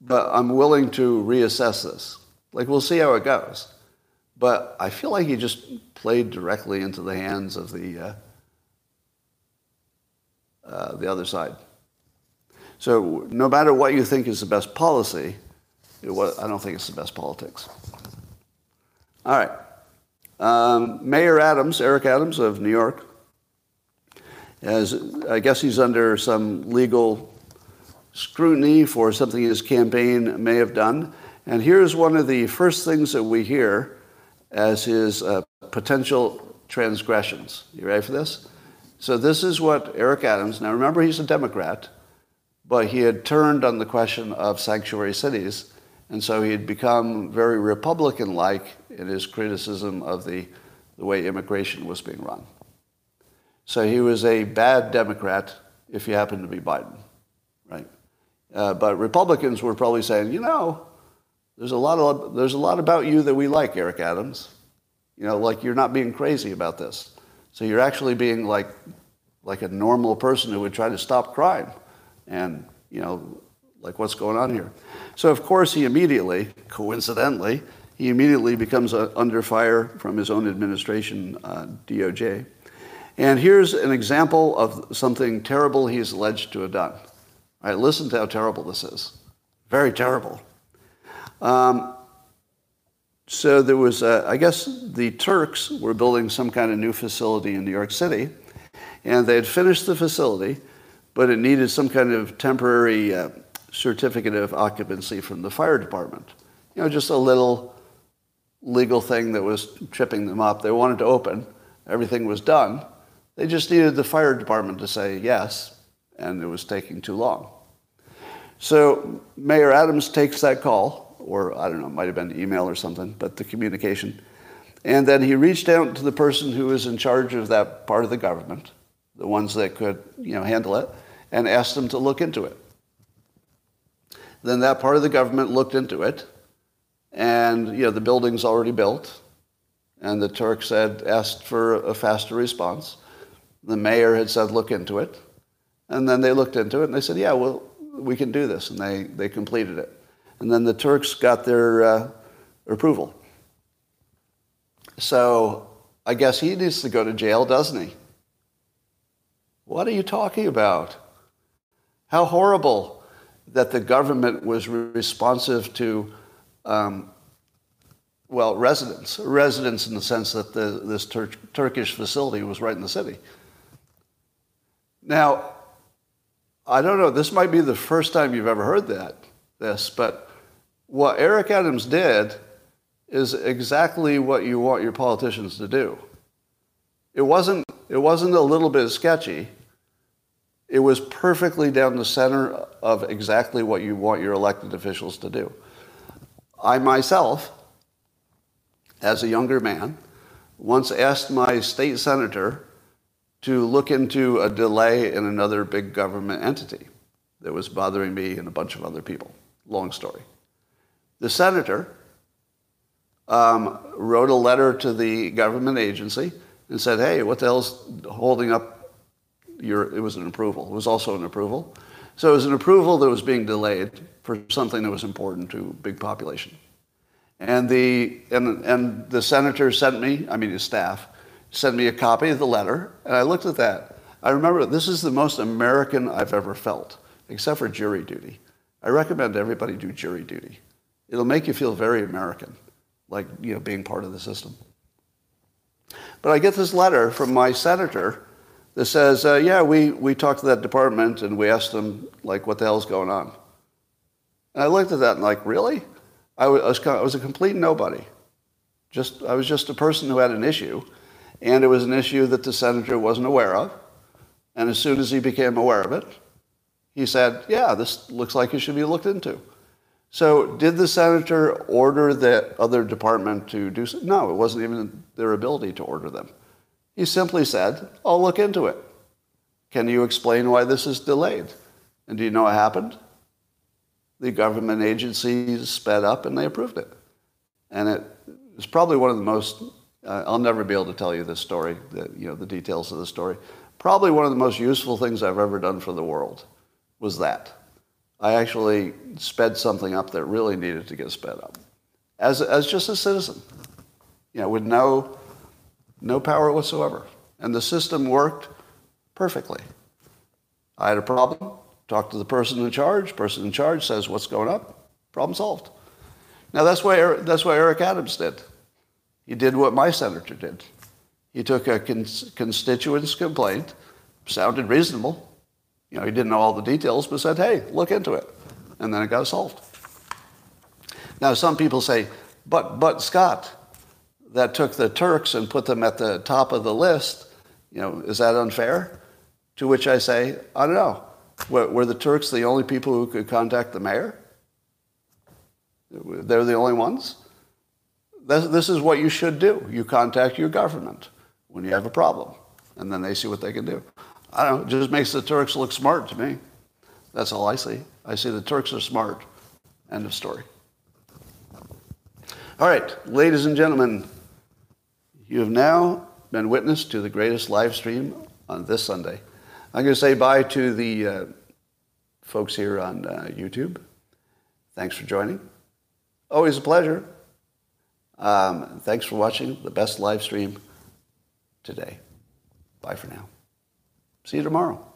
but I'm willing to reassess this. Like, we'll see how it goes. But I feel like he just played directly into the hands of the, uh, uh, the other side. So no matter what you think is the best policy, I don't think it's the best politics. All right. Um, Mayor Adams, Eric Adams of New York, as I guess he's under some legal scrutiny for something his campaign may have done. And here's one of the first things that we hear as his uh, potential transgressions. You ready for this? So this is what Eric Adams, now remember he's a Democrat, but he had turned on the question of sanctuary cities, and so he had become very Republican-like in his criticism of the, the way immigration was being run. So he was a bad Democrat if he happened to be Biden, right? Uh, but Republicans were probably saying, you know, there's a lot of there's a lot about you that we like, Eric Adams. You know, like you're not being crazy about this. So you're actually being like like a normal person who would try to stop crime, and you know, like what's going on here. So of course he immediately, coincidentally, he immediately becomes uh, under fire from his own administration, uh, DOJ. And here's an example of something terrible he's alleged to have done. All right, listen to how terrible this is. Very terrible. Um, so there was, uh, I guess the Turks were building some kind of new facility in New York City, and they had finished the facility, but it needed some kind of temporary uh, certificate of occupancy from the fire department. You know, just a little legal thing that was tripping them up. They wanted to open. Everything was done. They just needed the fire department to say yes, and it was taking too long. So Mayor Adams takes that call, or I don't know, it might have been email or something, but the communication. And then he reached out to the person who was in charge of that part of the government, the ones that could you know, handle it, and asked them to look into it. Then that part of the government looked into it, and you know, the building's already built, and the Turks had asked for a faster response. The mayor had said, look into it. And then they looked into it and they said, yeah, well, we can do this. And they, they completed it. And then the Turks got their uh, approval. So I guess he needs to go to jail, doesn't he? What are you talking about? How horrible that the government was responsive to, um, well, residents. Residents in the sense that the, this Tur- Turkish facility was right in the city. Now, I don't know, this might be the first time you've ever heard that, this, but what Eric Adams did is exactly what you want your politicians to do. It wasn't, it wasn't a little bit sketchy. It was perfectly down the center of exactly what you want your elected officials to do. I myself, as a younger man, once asked my state senator to look into a delay in another big government entity that was bothering me and a bunch of other people. Long story. The senator um, wrote a letter to the government agency and said, hey, what the hell's holding up your, it was an approval. It was also an approval. So it was an approval that was being delayed for something that was important to a big population. And the, and, and the senator sent me, I mean his staff, sent me a copy of the letter, and I looked at that. I remember this is the most American I've ever felt, except for jury duty. I recommend everybody do jury duty. It'll make you feel very American, like you know, being part of the system. But I get this letter from my senator that says, uh, yeah, we, we talked to that department and we asked them, like, what the hell's going on? And I looked at that and like, really? I was, I was a complete nobody. Just, I was just a person who had an issue and it was an issue that the senator wasn't aware of. And as soon as he became aware of it, he said, yeah, this looks like it should be looked into. So did the senator order the other department to do so? No, it wasn't even their ability to order them. He simply said, I'll look into it. Can you explain why this is delayed? And do you know what happened? The government agencies sped up and they approved it. And it was probably one of the most uh, I'll never be able to tell you this story, the, you know, the details of the story. Probably one of the most useful things I've ever done for the world was that. I actually sped something up that really needed to get sped up as, as just a citizen, you know, with no, no power whatsoever. And the system worked perfectly. I had a problem, talked to the person in charge, person in charge says, what's going up? Problem solved. Now that's what, that's what Eric Adams did. He did what my senator did. He took a cons- constituent's complaint, sounded reasonable. You know, he didn't know all the details, but said, hey, look into it. And then it got solved. Now, some people say, but, but Scott, that took the Turks and put them at the top of the list, you know, is that unfair? To which I say, I don't know. Were, were the Turks the only people who could contact the mayor? They're the only ones? this, this is what you should do. You contact your government when you have a problem, and then they see what they can do. I don't know, it just makes the Turks look smart to me. That's all I see. I see the Turks are smart. End of story. All right, ladies and gentlemen, you have now been witness to the greatest live stream on this Sunday. I'm going to say bye to the uh, folks here on uh, YouTube. Thanks for joining. Always a pleasure. Um, thanks for watching the best live stream today. Bye for now. See you tomorrow.